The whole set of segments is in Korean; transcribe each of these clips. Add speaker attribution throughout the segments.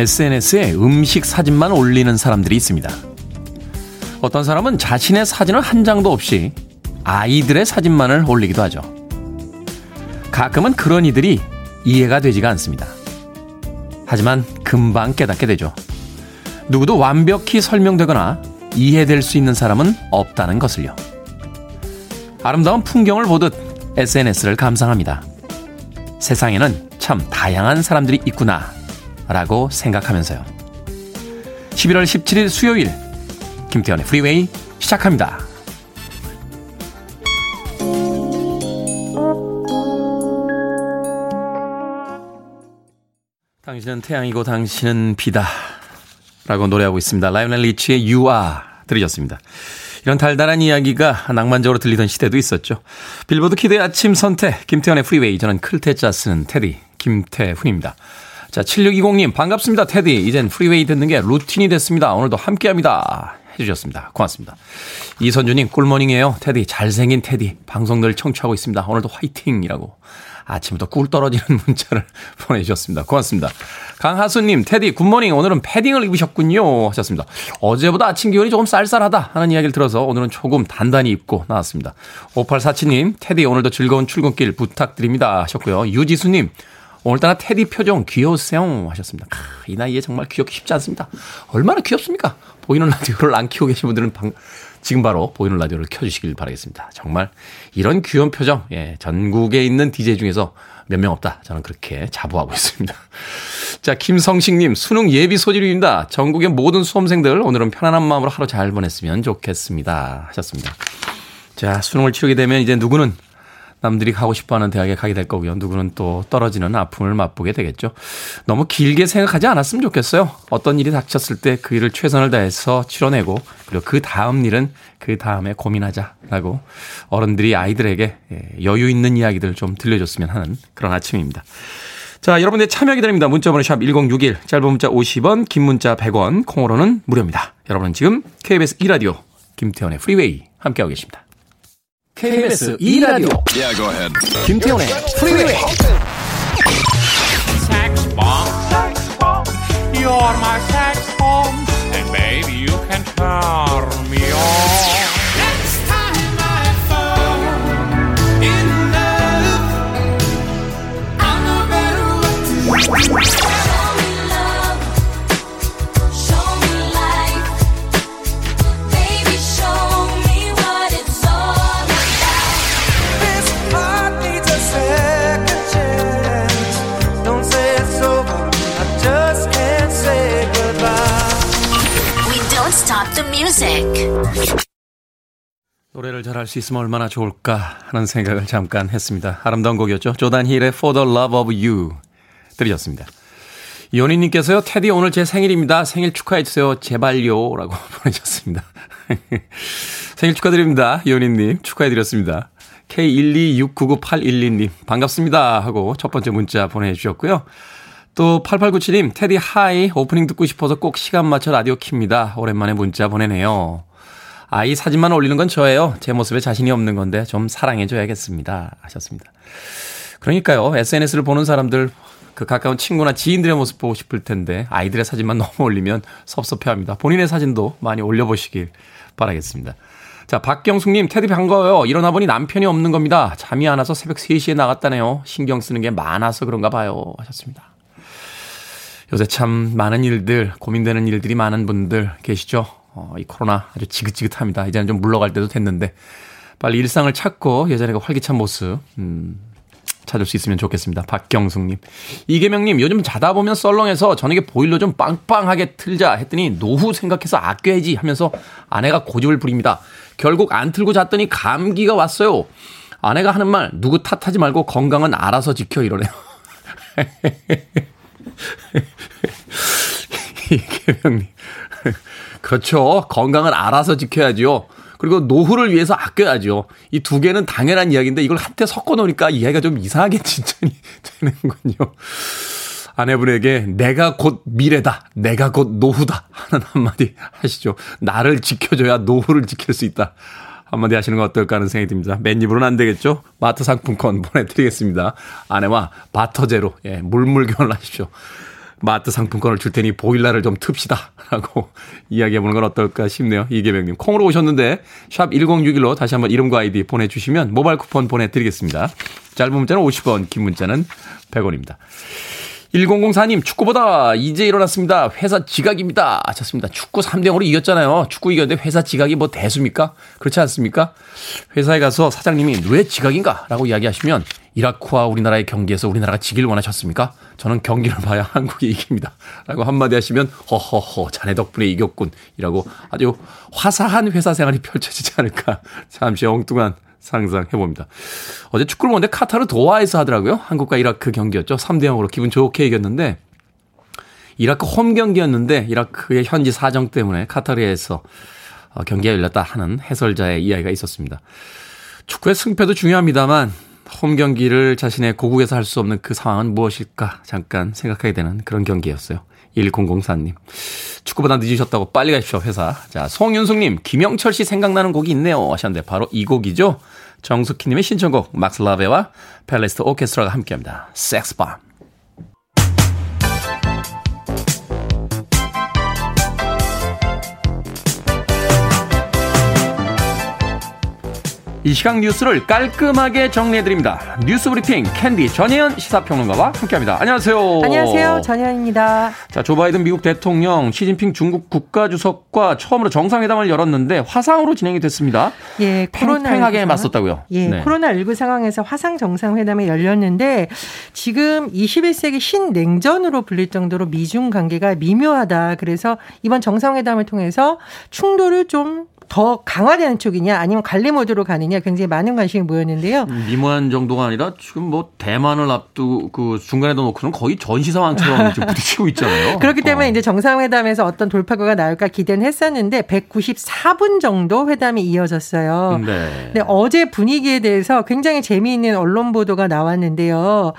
Speaker 1: SNS에 음식 사진만 올리는 사람들이 있습니다. 어떤 사람은 자신의 사진을 한 장도 없이 아이들의 사진만을 올리기도 하죠. 가끔은 그런 이들이 이해가 되지가 않습니다. 하지만 금방 깨닫게 되죠. 누구도 완벽히 설명되거나 이해될 수 있는 사람은 없다는 것을요. 아름다운 풍경을 보듯 SNS를 감상합니다. 세상에는 참 다양한 사람들이 있구나 라고 생각하면서요. 11월 17일 수요일 김태훈의 프리웨이 시작합니다. 당신은 태양이고 당신은 비다 라고 노래하고 있습니다. 라이오넬 리치의 You Are 들으셨습니다. 이런 달달한 이야기가 낭만적으로 들리던 시대도 있었죠. 빌보드 kid의 아침 선택 김태훈의 프리웨이 저는 클 태 자 쓰는 테디 김태훈입니다. 자, 7620님, 반갑습니다, 테디. 이젠 프리웨이 듣는 게 루틴이 됐습니다. 오늘도 함께 합니다. 해주셨습니다. 고맙습니다. 이선주님, 꿀모닝이에요. 테디, 잘생긴 테디. 방송 늘 청취하고 있습니다. 오늘도 화이팅 이라고. 아침부터 꿀 떨어지는 문자를 보내주셨습니다. 고맙습니다. 강하수님, 테디, good morning. 오늘은 패딩을 입으셨군요. 하셨습니다. 어제보다 아침 기온이 조금 쌀쌀하다 하는 이야기를 들어서 오늘은 조금 단단히 입고 나왔습니다. 5847님, 테디, 오늘도 즐거운 출근길 부탁드립니다. 하셨고요. 유지수님, 오늘따라 테디 표정 귀여우세요 하셨습니다. 아, 이 나이에 정말 귀엽기 쉽지 않습니다. 얼마나 귀엽습니까? 보이는 라디오를 안 키우고 계신 분들은 방, 지금 바로 보이는 라디오를 켜주시길 바라겠습니다. 정말 이런 귀여운 표정, 예, 전국에 있는 DJ 중에서 몇 명 없다. 저는 그렇게 자부하고 있습니다. 자, 김성식님, 수능 예비 소집입니다. 전국의 모든 수험생들, 오늘은 편안한 마음으로 하루 잘 보냈으면 좋겠습니다. 하셨습니다. 자, 수능을 치르게 되면 이제 누구는 남들이 가고 싶어 하는 대학에 가게 될 거고요. 누구는 또 떨어지는 아픔을 맛보게 되겠죠. 너무 길게 생각하지 않았으면 좋겠어요. 어떤 일이 닥쳤을 때 그 일을 최선을 다해서 치러내고 그리고 그 다음 일은 그 다음에 고민하자라고 어른들이 아이들에게 예, 여유 있는 이야기들 좀 들려줬으면 하는 그런 아침입니다. 자, 여러분의 참여 기다립니다. 문자번호 샵 1061, 짧은 문자 50원, 긴 문자 100원, 콩으로는 무료입니다. 여러분은 지금 KBS 2라디오 김태원의 프리웨이 함께하고 계십니다. KBS 2라디오 yeah, go ahead. 김태훈의 프리웨이 Sex bomb Sex bomb You're my sex bomb And baby you can turn me on Next time I fall in love I know better what to do Music. 노래를 잘할 수 있으면 얼마나 좋을까 하는 생각을 잠깐 했습니다. 아름다운 곡이었죠. 조단 힐의 For the Love of You 들으셨습니다. 이원희님께서요, 테디 오늘 제 생일입니다. 생일 축하해주세요. 제발요. 라고 보내셨습니다. 생일 축하드립니다. 이원희님. 축하해드렸습니다. K1269981님. 반갑습니다. 하고 첫 번째 문자 보내주셨고요. 또 8897님, 테디 hi, 오프닝 듣고 싶어서 꼭 시간 맞춰 라디오 킵니다. 오랜만에 문자 보내네요. 아이 사진만 올리는 건 저예요. 제 모습에 자신이 없는 건데 좀 사랑해줘야겠습니다. 하셨습니다. 그러니까요, SNS를 보는 사람들, 그 가까운 친구나 지인들의 모습 보고 싶을 텐데 아이들의 사진만 너무 올리면 섭섭해합니다. 본인의 사진도 많이 올려보시길 바라겠습니다. 자, 박경숙님, 테디 반가워요. 일어나 보니 남편이 없는 겁니다. 잠이 안 와서 새벽 3시에 나갔다네요. 신경 쓰는 게 많아서 그런가 봐요. 하셨습니다. 요새 참 많은 일들, 고민되는 일들이 많은 분들 계시죠? 어, 이 코로나 아주 지긋지긋합니다. 이제는 좀 물러갈 때도 됐는데, 빨리 일상을 찾고 예전에 그 활기찬 모습, 음, 찾을 수 있으면 좋겠습니다. 박경숙님. 이계명님, 요즘 자다 보면 썰렁해서 저녁에 보일러 좀 빵빵하게 틀자 했더니 노후 생각해서 아껴야지 하면서 아내가 고집을 부립니다. 결국 안 틀고 잤더니 감기가 왔어요. 아내가 하는 말, 누구 탓하지 말고 건강은 알아서 지켜 이러네요. 이계명님. 그렇죠. 건강은 알아서 지켜야죠. 그리고 노후를 위해서 아껴야죠. 이 두 개는 당연한 이야기인데 이걸 한테 섞어 놓으니까 이야기가 좀 이상하게 진전이 되는군요. 아내분에게 내가 곧 미래다. 내가 곧 노후다. 하는 한마디 하시죠. 나를 지켜줘야 노후를 지킬 수 있다. 한마디 하시는 거 어떨까 하는 생각이 듭니다. 맨 입으로는 안 되겠죠? 마트 상품권 보내드리겠습니다. 아내와 바터제로, 예, 물물교환을 하십시오. 마트 상품권을 줄 테니 보일러를 좀 틉시다. 라고 이야기해보는 건 어떨까 싶네요. 이계명님. 콩으로 오셨는데, 샵 1061로 다시 한번 이름과 아이디 보내주시면 모바일 쿠폰 보내드리겠습니다. 짧은 문자는 50원, 긴 문자는 100원입니다. 1004님, 축구보다 이제 일어났습니다. 회사 지각입니다. 하셨습니다. 축구 3대0으로 이겼잖아요. 축구 이겼는데 회사 지각이 뭐 대수입니까? 그렇지 않습니까? 회사에 가서 사장님이 왜 지각인가? 라고 이야기하시면 이라크와 우리나라의 경기에서 우리나라가 지길 원하셨습니까? 저는 경기를 봐야 한국이 이깁니다. 라고 한마디 하시면 허허허 자네 덕분에 이겼군. 이라고 아주 화사한 회사 생활이 펼쳐지지 않을까. 잠시 엉뚱한 상상해봅니다. 어제 축구를 보는데 카타르 도하에서 하더라고요. 한국과 이라크 경기였죠. 3대 0으로 기분 좋게 이겼는데 이라크 홈 경기였는데 이라크의 현지 사정 때문에 카타르에서 어, 경기가 열렸다 하는 해설자의 이야기가 있었습니다. 축구의 승패도 중요합니다만 홈 경기를 자신의 고국에서 할 수 없는 그 상황은 무엇일까 잠깐 생각하게 되는 그런 경기였어요. 1004님. 축구보다 늦으셨다고 빨리 가십시오, 회사. 자, 송윤숙님, 김영철 씨 생각나는 곡이 있네요. 하셨는데, 바로 이 곡이죠. 정숙희님의 신청곡, 막스 라베와 펠레스트 오케스트라가 함께 합니다. 섹스밤. 이 시각 뉴스를 깔끔하게 정리해드립니다. 뉴스 브리핑 캔디 전혜연 시사평론가와 함께합니다. 안녕하세요.
Speaker 2: 안녕하세요. 전혜연입니다.
Speaker 1: 자, 조 바이든 미국 대통령, 시진핑 중국 국가주석과 처음으로 정상회담을 열었는데 화상으로 진행이 됐습니다. 예, 팽팽하게 맞섰다고요.
Speaker 2: 예, 네. 코로나19 상황에서 화상 정상회담이 열렸는데 지금 21세기 신냉전으로 불릴 정도로 미중 관계가 미묘하다. 그래서 이번 정상회담을 통해서 충돌을 좀 더 강화되는 쪽이냐 아니면 관리 모드로 가느냐 굉장히 많은 관심이 모였는데요.
Speaker 1: 미모한 정도가 아니라 지금 뭐 대만을 앞두 그 중간에도 놓고는 거의 전시 상황처럼 부딪히고 있잖아요.
Speaker 2: 그렇기 때문에 어. 이제 정상회담에서 어떤 돌파구가 나올까 기대는 했었는데 194분 정도 회담이 이어졌어요. 네. 근데 어제 분위기에 대해서 굉장히 재미있는 언론 보도가 나왔는데요.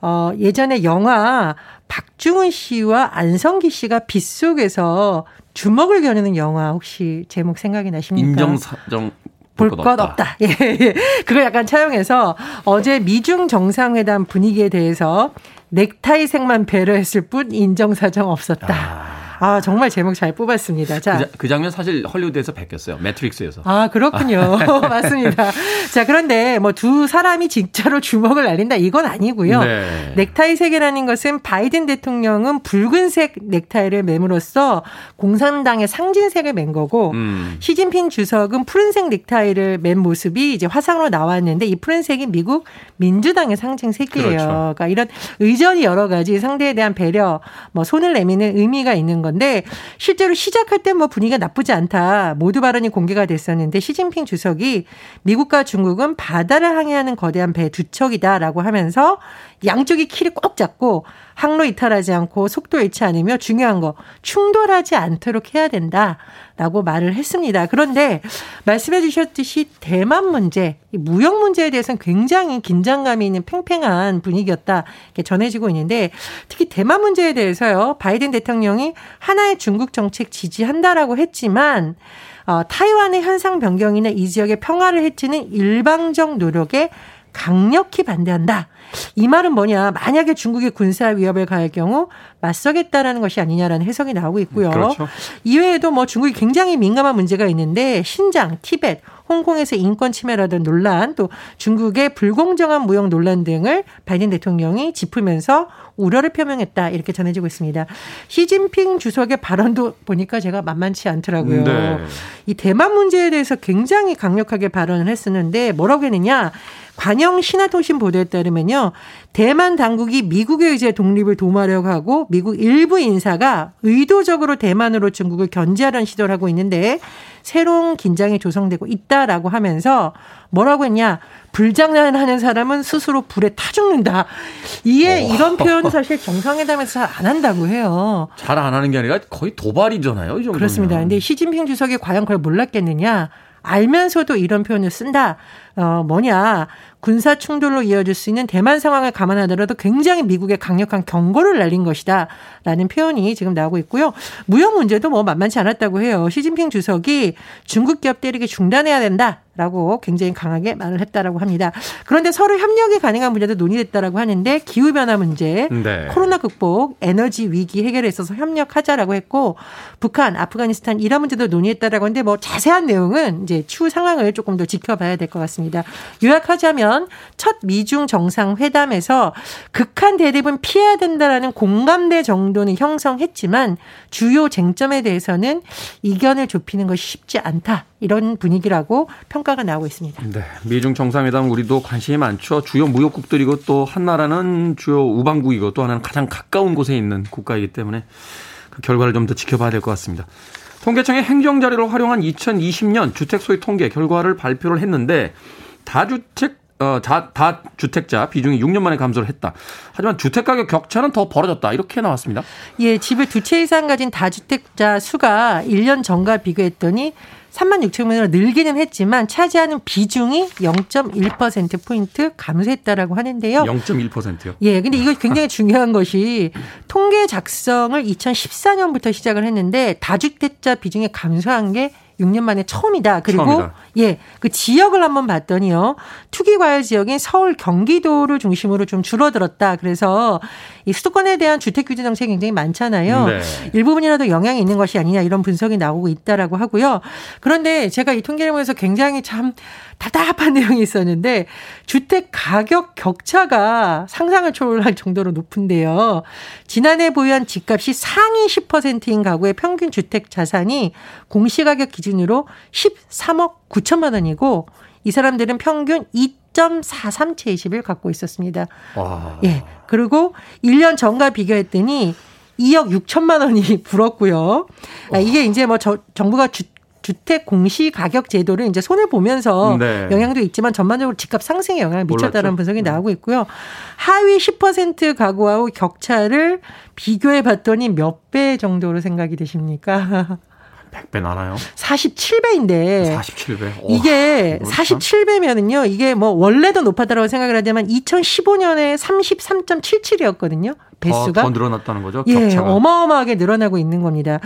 Speaker 2: 어, 예전에 영화 박중훈 씨와 안성기 씨가 빗속에서 주먹을 겨누는 영화 혹시 제목 생각이 나십니까?
Speaker 1: 인정사정
Speaker 2: 볼것 없다. 없다. 예, 예. 그걸 약간 차용해서 어제 미중 정상회담 분위기에 대해서 넥타이색만 배려했을 뿐 인정사정 없었다. 아. 아, 정말 제목 잘 뽑았습니다.
Speaker 1: 자. 그, 그 장면 사실 헐리우드에서 베꼈어요. 매트릭스에서.
Speaker 2: 아, 그렇군요. 맞습니다. 자, 그런데 뭐 두 사람이 진짜로 주먹을 날린다 이건 아니고요. 네. 넥타이 색이라는 것은 바이든 대통령은 붉은색 넥타이를 매므로써 공산당의 상징색을 맨 거고 음. 시진핑 주석은 푸른색 넥타이를 맨 모습이 이제 화상으로 나왔는데 이 푸른색이 미국 민주당의 상징색이에요. 그렇죠. 그러니까 이런 의전이 여러 가지 상대에 대한 배려, 뭐 손을 내미는 의미가 있는 거 건데 실제로 시작할 때 뭐 분위기가 나쁘지 않다. 모두 발언이 공개가 됐었는데 시진핑 주석이 미국과 중국은 바다를 항해하는 거대한 배 두 척이다라고 하면서 양쪽이 키를 꼭 잡고 항로 이탈하지 않고 속도 잃지 않으며 중요한 거 충돌하지 않도록 해야 된다라고 말을 했습니다. 그런데 말씀해 주셨듯이 대만 문제, 무역 문제에 대해서는 굉장히 긴장감이 있는 팽팽한 분위기였다 이렇게 전해지고 있는데 특히 대만 문제에 대해서요 바이든 대통령이 하나의 중국 정책 지지한다라고 했지만 어, 타이완의 현상 변경이나 이 지역의 평화를 해치는 일방적 노력에 강력히 반대한다. 이 말은 뭐냐? 만약에 중국이 군사 위협을 가할 경우 맞서겠다라는 것이 아니냐라는 해석이 나오고 있고요. 그렇죠. 이외에도 뭐 중국이 굉장히 민감한 문제가 있는데 신장, 티벳, 홍콩에서 인권 침해라든 논란, 또 중국의 불공정한 무역 논란 등을 바이든 대통령이 짚으면서 우려를 표명했다 이렇게 전해지고 있습니다. 시진핑 주석의 발언도 보니까 제가 만만치 않더라고요. 네. 이 대만 문제에 대해서 굉장히 강력하게 발언을 했었는데 뭐라고 했느냐? 관영 신화통신 보도에 따르면요. 대만 당국이 미국의 의제 독립을 도모하려고 하고 미국 일부 인사가 의도적으로 대만으로 중국을 견제하려는 시도를 하고 있는데 새로운 긴장이 조성되고 있다라고 하면서 뭐라고 했냐. 불장난하는 사람은 스스로 불에 타 죽는다. 이게 오. 이런 표현은 사실 정상회담에서 잘 안 한다고 해요.
Speaker 1: 잘 안 하는 게 아니라 거의 도발이잖아요. 이 정도면.
Speaker 2: 그렇습니다. 근데 시진핑 주석이 과연 그걸 몰랐겠느냐. 알면서도 이런 표현을 쓴다. 어, 뭐냐. 군사 충돌로 이어질 수 있는 대만 상황을 감안하더라도 굉장히 미국의 강력한 경고를 날린 것이다. 라는 표현이 지금 나오고 있고요. 무역 문제도 뭐 만만치 않았다고 해요. 시진핑 주석이 중국 기업 때리기 중단해야 된다. 라고 굉장히 강하게 말을 했다라고 합니다. 그런데 서로 협력이 가능한 문제도 논의됐다라고 하는데 기후변화 문제, 네. 코로나 극복, 에너지 위기 해결에 있어서 협력하자라고 했고 북한, 아프가니스탄 이런 문제도 논의했다라고 하는데 뭐 자세한 내용은 이제 추후 상황을 조금 더 지켜봐야 될 것 같습니다. 요약하자면 첫 미중 정상회담에서 극한 대립은 피해야 된다라는 공감대 정도는 형성했지만 주요 쟁점에 대해서는 이견을 좁히는 것이 쉽지 않다. 이런 분위기라고 평가가 나오고 있습니다.
Speaker 1: 네. 미중 정상회담 우리도 관심이 많죠. 주요 무역국들이고 또 한 나라는 주요 우방국이고 또 하나는 가장 가까운 곳에 있는 국가이기 때문에 그 결과를 좀 더 지켜봐야 될 것 같습니다. 통계청의 행정자료를 활용한 2020년 주택 소유 통계 결과를 발표를 했는데 다주택 어, 다, 다 주택자 비중이 6년 만에 감소를 했다. 하지만 주택 가격 격차는 더 벌어졌다. 이렇게 나왔습니다.
Speaker 2: 예, 집을 두 채 이상 가진 다주택자 수가 1년 전과 비교했더니 3만 6천 명으로 늘기는 했지만 차지하는 비중이 0.1% 포인트 감소했다라고 하는데요.
Speaker 1: 0.1%요?
Speaker 2: 예, 근데 이거 굉장히 중요한 것이 통계 작성을 2014년부터 시작을 했는데 다주택자 비중이 감소한 게 6년 만에 처음이다. 그리고 처음이다. 예, 그 지역을 한번 봤더니요. 투기 과열 지역인 서울, 경기도를 중심으로 좀 줄어들었다. 그래서 이 수도권에 대한 주택 규제 정책이 굉장히 많잖아요. 네. 일부분이라도 영향이 있는 것이 아니냐 이런 분석이 나오고 있다라고 하고요. 그런데 제가 이 통계를 보면서 굉장히 참 답답한 내용이 있었는데 주택 가격 격차가 상상을 초월할 정도로 높은데요. 지난해 보유한 집값이 상위 10%인 가구의 평균 주택 자산이 공시가격 기준 으로 13억 9천만 원이고 이 사람들은 평균 2.43 채 20을 갖고 있었습니다. 와. 예. 그리고 1년 전과 비교했더니 2억 6천만 원이 불었고요. 아, 이게 이제 뭐 저, 정부가 주, 주택 공시 가격 제도를 이제 손해 보면서 네. 영향도 있지만 전반적으로 집값 상승에 영향을 미쳤다는 분석이 네. 나오고 있고요. 하위 10% 가구하고 격차를 비교해 봤더니 몇 배 정도로 생각이 되십니까?
Speaker 1: 100배 나나요?
Speaker 2: 47배인데.
Speaker 1: 47배.
Speaker 2: 오, 이게 47배면은요. 이게 뭐 원래도 높았다고 생각을 하지만 2015년에 33.77이었거든요. 배수가
Speaker 1: 더, 더 늘어났다는 거죠.
Speaker 2: 예, 격차가. 어마어마하게 늘어나고 있는 겁니다.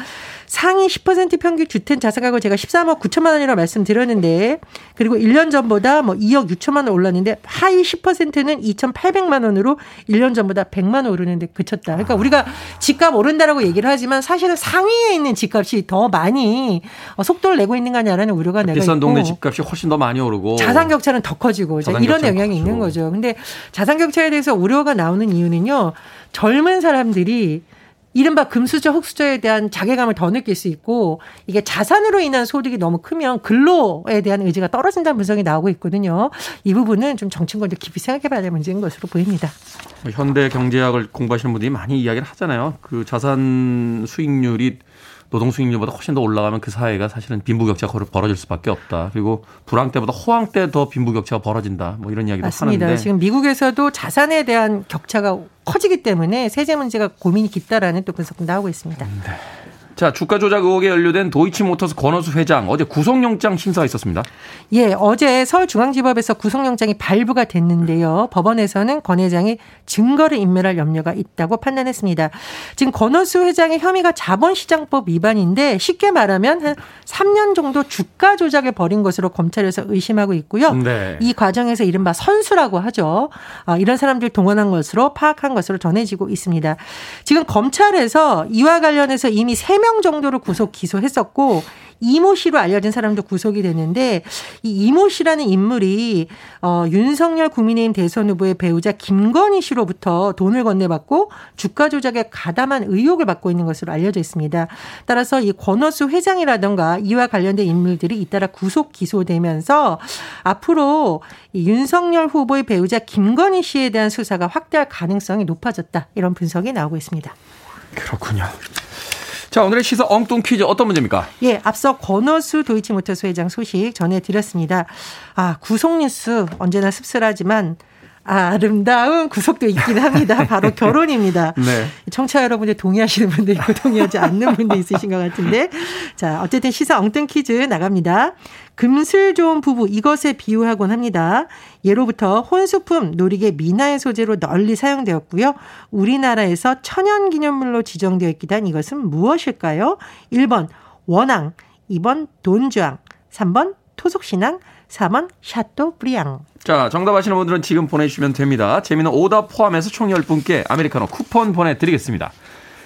Speaker 2: 상위 10% 평균 주택 자산가격 제가 13억 9천만 원이라고 말씀드렸는데 그리고 1년 전보다 뭐 2억 6천만 원 올랐는데 하위 10%는 2,800만 원으로 1년 전보다 100만 원 오르는데 그쳤다. 그러니까 우리가 집값 오른다라고 얘기를 하지만 사실은 상위에 있는 집값이 더 많이 속도를 내고 있는 거 아니냐라는 우려가 내가
Speaker 1: 비싼 동네 집값이 훨씬 더 많이 오르고
Speaker 2: 자산 격차는 더 커지고 이런 영향이 있는 거죠. 근데 자산 격차에 대해서 우려가 나오는 이유는요. 젊은 사람들이 이른바 금수저, 흑수저에 대한 자괴감을 더 느낄 수 있고 이게 자산으로 인한 소득이 너무 크면 근로에 대한 의지가 떨어진다는 분석이 나오고 있거든요. 이 부분은 좀 정치권도 깊이 생각해 봐야 될 문제인 것으로 보입니다.
Speaker 1: 현대 경제학을 공부하시는 분들이 많이 이야기를 하잖아요. 그 자산 수익률이 노동 수익률보다 훨씬 더 올라가면 그 사회가 사실은 빈부격차가 벌어질 수밖에 없다. 그리고 불황 때보다 호황 때 더 빈부격차가 벌어진다. 뭐 이런 이야기도
Speaker 2: 맞습니다.
Speaker 1: 하는데
Speaker 2: 지금 미국에서도 자산에 대한 격차가 커지기 때문에 세제 문제가 고민이 깊다라는 또 분석도 나오고 있습니다. 네.
Speaker 1: 자, 주가 조작 의혹에 연루된 도이치모터스 권호수 회장 어제 구속영장 심사가 있었습니다.
Speaker 2: 예, 어제 서울중앙지법에서 구속영장이 발부가 됐는데요. 법원에서는 권 회장이 증거를 인멸할 염려가 있다고 판단했습니다. 지금 권호수 회장의 혐의가 자본시장법 위반인데 쉽게 말하면 한 3년 정도 주가 조작을 벌인 것으로 검찰에서 의심하고 있고요. 네. 이 과정에서 이른바 선수라고 하죠. 어, 이런 사람들 동원한 것으로 파악한 것으로 전해지고 있습니다. 지금 검찰에서 이와 관련해서 이미 3명 명 정도를 구속 기소했었고 이모 씨로 알려진 사람도 구속이 됐는데 이 이모 씨라는 인물이 어 윤석열 국민의힘 대선 후보의 배우자 김건희 씨로부터 돈을 건네받고 주가 조작에 가담한 의혹을 받고 있는 것으로 알려져 있습니다. 따라서 이 권오수 회장이라던가 이와 관련된 인물들이 잇따라 구속 기소되면서 앞으로 이 윤석열 후보의 배우자 김건희 씨에 대한 수사가 확대할 가능성이 높아졌다. 이런 분석이 나오고 있습니다.
Speaker 1: 그렇군요. 자, 오늘의 시사 엉뚱 퀴즈 어떤 문제입니까?
Speaker 2: 예, 앞서 권오수 도이치모터스 회장 소식 전해드렸습니다. 아, 구속뉴스 언제나 씁쓸하지만 아름다운 구속도 있긴 합니다. 바로 결혼입니다. 네. 청취자 여러분들 동의하시는 분도 있고 동의하지 않는 분도 있으신 것 같은데. 자, 어쨌든 시사 엉뚱 퀴즈 나갑니다. 금슬 좋은 부부 이것에 비유하곤 합니다. 예로부터 혼수품, 놀이개 미나의 소재로 널리 사용되었고요. 우리나라에서 천연기념물로 지정되어 있기도 한 이것은 무엇일까요? 1번 원앙, 2번 돈주앙, 3번 토속신앙, 4번 샤또 브리앙.
Speaker 1: 자, 정답 아시는 분들은 지금 보내주시면 됩니다. 재미는 오답 포함해서 총 10분께 아메리카노 쿠폰 보내드리겠습니다.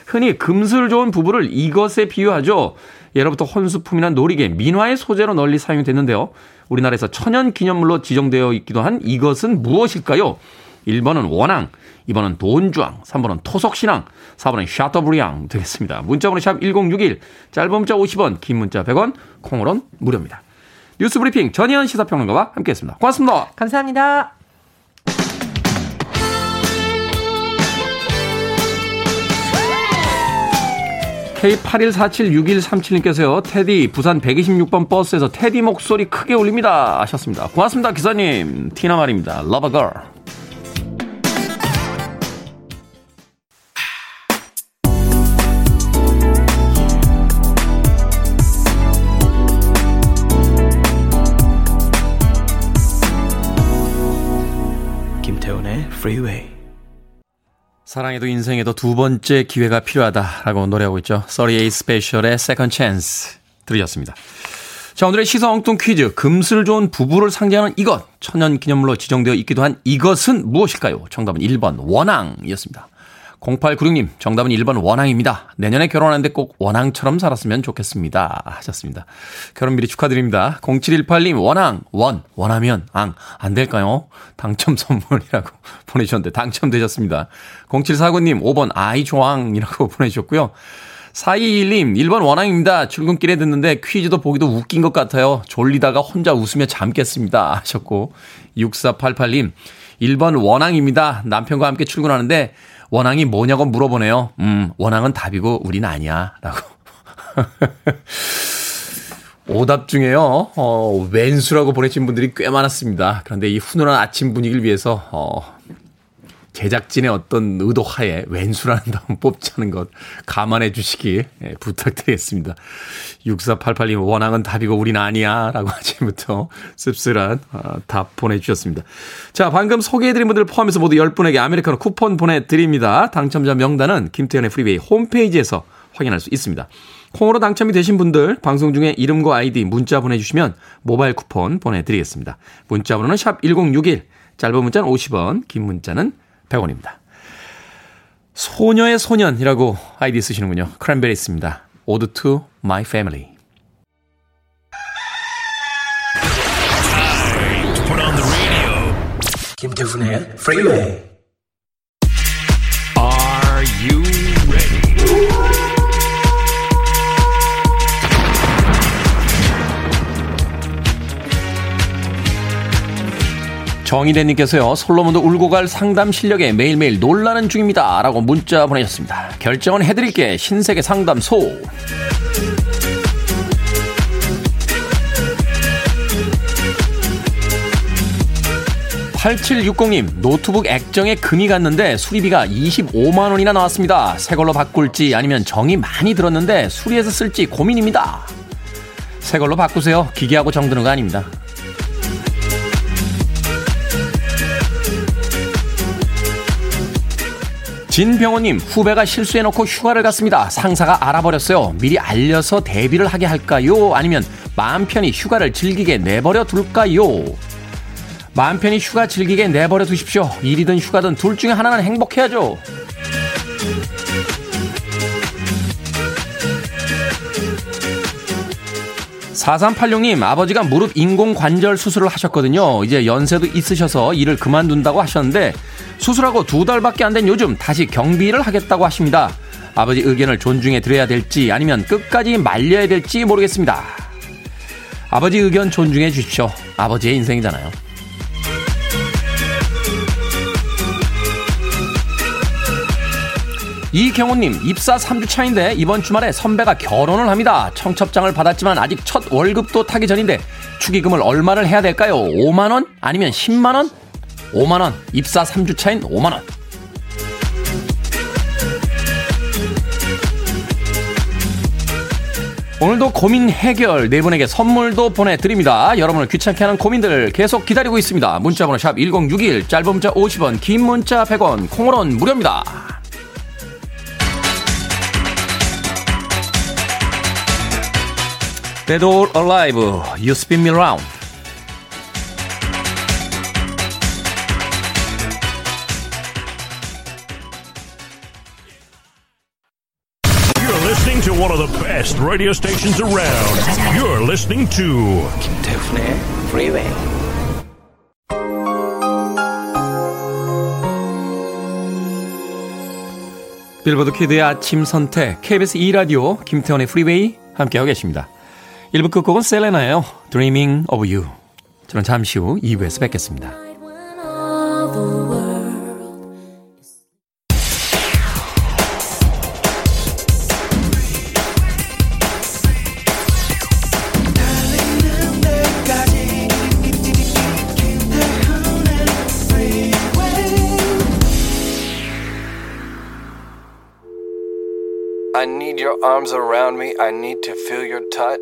Speaker 1: 흔히 금술 좋은 부부를 이것에 비유하죠. 예로부터 혼수품이나 놀이개, 민화의 소재로 널리 사용됐는데요. 우리나라에서 천연 기념물로 지정되어 있기도 한 이것은 무엇일까요? 1번은 원앙, 2번은 돈주앙, 3번은 토속신앙, 4번은 샤터브리앙 되겠습니다. 문자번호 샵 1061, 짧은 문자 50원, 긴 문자 100원, 콩으로는 무료입니다. 뉴스 브리핑 전희연 시사평론가와 함께했습니다. 고맙습니다.
Speaker 2: 감사합니다.
Speaker 1: K81476137님께서요, 테디, 부산 126번 버스에서 테디 목소리 크게 울립니다. 하셨습니다. 고맙습니다, 기사님. 티나 마리입니다. Lover Girl. 프리웨이 사랑에도 인생에도 두 번째 기회가 필요하다라고 노래하고 있죠. 38 스페셜의 Second Chance 들으셨습니다. 자, 오늘의 시사 엉뚱 퀴즈. 금슬 좋은 부부를 상징하는 이것. 천연 기념물로 지정되어 있기도 한 이것은 무엇일까요? 정답은 1번 원앙이었습니다. 0896님, 정답은 1번 원앙입니다. 내년에 결혼하는데 꼭 원앙처럼 살았으면 좋겠습니다. 하셨습니다. 결혼 미리 축하드립니다. 0718님, 원앙, 원, 원하면 앙, 안 될까요? 당첨 선물이라고 보내주셨는데 당첨되셨습니다. 0749님, 5번 아이조앙이라고 보내주셨고요. 4221님, 1번 원앙입니다. 출근길에 듣는데 퀴즈도 보기도 웃긴 것 같아요. 졸리다가 혼자 웃으며 잠겠습니다. 하셨고, 6488님, 1번 원앙입니다. 남편과 함께 출근하는데 원앙이 뭐냐고 물어보네요. 음, 원앙은 답이고 우린 아니야. 라고. 오답 중에요, 어, 웬수라고 보내신 분들이 꽤 많았습니다. 그런데 이 훈훈한 아침 분위기를 위해서, 어, 제작진의 어떤 의도 하에 웬수라는 다음 뽑자는 것 감안해 주시기 예, 부탁드리겠습니다. 6488님 원앙은 답이고 우린 아니야 라고 아침부터 씁쓸한 어, 답 보내주셨습니다. 자 방금 소개해드린 분들 포함해서 모두 10분에게 아메리카노 쿠폰 보내드립니다. 당첨자 명단은 김태훈의 프리웨이 홈페이지에서 확인할 수 있습니다. 콩으로 당첨이 되신 분들 방송 중에 이름과 아이디 문자 보내주시면 모바일 쿠폰 보내드리겠습니다. 문자 번호는 샵 1061 짧은 문자는 50원 긴 문자는 100원입니다. 소녀의 소년이라고 아이디 쓰시는군요. 크랜베리스입니다. Ode to My Family. 김태훈의 Freeway. Are 정희대님께서요, 솔로몬도 울고 갈 상담 실력에 매일매일 놀라는 중입니다. 라고 문자 보내셨습니다. 결정은 해드릴게. 신세계 상담소. 8760님, 노트북 액정에 금이 갔는데 수리비가 25만 원이나 나왔습니다. 새 걸로 바꿀지 아니면 정이 많이 들었는데 수리해서 쓸지 고민입니다. 새 걸로 바꾸세요. 기계하고 정드는 거 아닙니다. 진병호님, 후배가 실수해놓고 휴가를 갔습니다. 상사가 알아버렸어요. 미리 알려서 대비를 하게 할까요? 아니면 마음 편히 휴가를 즐기게 내버려 둘까요? 마음 편히 휴가 즐기게 내버려 두십시오. 일이든 휴가든 둘 중에 하나는 행복해야죠. 4386님, 아버지가 무릎 인공관절 수술을 하셨거든요. 이제 연세도 있으셔서 일을 그만둔다고 하셨는데, 수술하고 두 달밖에 안 된 요즘 다시 경비를 하겠다고 하십니다. 아버지 의견을 존중해 드려야 될지 아니면 끝까지 말려야 될지 모르겠습니다. 아버지 의견 존중해 주십시오. 아버지의 인생이잖아요. 이경호님, 입사 3주 차인데 이번 주말에 선배가 결혼을 합니다. 청첩장을 받았지만 아직 첫 월급도 타기 전인데 축의금을 얼마를 해야 될까요? 5만원? 아니면 10만원? 5만원. 입사 3주 차인 5만원. 오늘도 고민 해결 네 분에게 선물도 보내드립니다. 여러분을 귀찮게 하는 고민들 계속 기다리고 있습니다. 문자번호 샵 1061, 짧은 문자 50원, 긴 문자 100원, 콩으로는 무료입니다. Alive, You Spin Me Round.
Speaker 3: To one of the best radio stations around. You're listening to 김태훈의 Freeway.
Speaker 1: 빌보드 키드의 아침 선택 KBS 2 라디오 김태원의 프리웨이 함께하고 계십니다. 1부 끝곡은 셀레나예요. Dreaming of You. 저는 잠시 후 2부에서 뵙겠습니다. Arms around me. I need to feel your touch.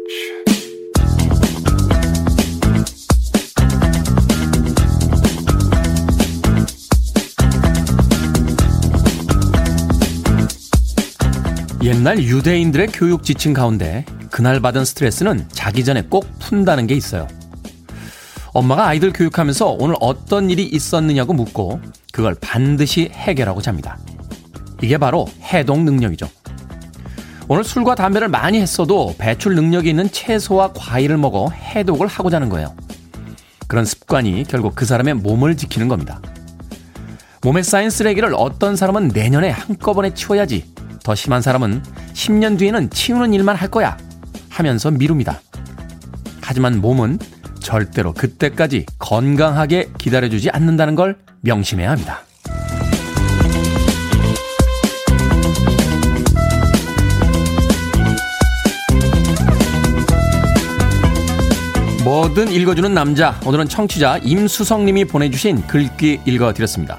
Speaker 1: 옛날 유대인들의 교육 지침 가운데 그날 받은 스트레스는 자기 전에 꼭 푼다는 게 있어요. 엄마가 아이들 교육하면서 오늘 어떤 일이 있었느냐고 묻고 그걸 반드시 해결하고 잡니다. 이게 바로 해동 능력이죠. 오늘 술과 담배를 많이 했어도 배출 능력이 있는 채소와 과일을 먹어 해독을 하고 자는 거예요. 그런 습관이 결국 그 사람의 몸을 지키는 겁니다. 몸에 쌓인 쓰레기를 어떤 사람은 내년에 한꺼번에 치워야지. 더 심한 사람은 10년 뒤에는 치우는 일만 할 거야. 하면서 미룹니다. 하지만 몸은 절대로 그때까지 건강하게 기다려주지 않는다는 걸 명심해야 합니다. 뭐든 읽어주는 남자. 오늘은 청취자 임수성님이 보내주신 글귀 읽어드렸습니다.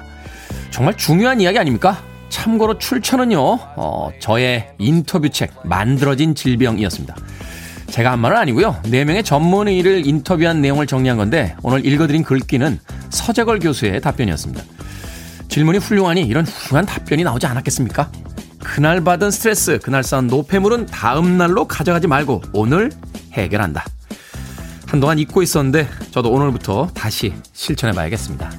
Speaker 1: 정말 중요한 이야기 아닙니까? 참고로 출처는요, 어, 저의 인터뷰 책, 만들어진 질병이었습니다. 제가 한 말은 아니고요. 4명의 전문의를 인터뷰한 내용을 정리한 건데, 오늘 읽어드린 글귀는 서재걸 교수의 답변이었습니다. 질문이 훌륭하니 이런 훌륭한 답변이 나오지 않았겠습니까? 그날 받은 스트레스, 그날 쌓은 노폐물은 다음 날로 가져가지 말고 오늘 해결한다. 한동안 잊고 있었는데 저도 오늘부터 다시 실천해 봐야겠습니다.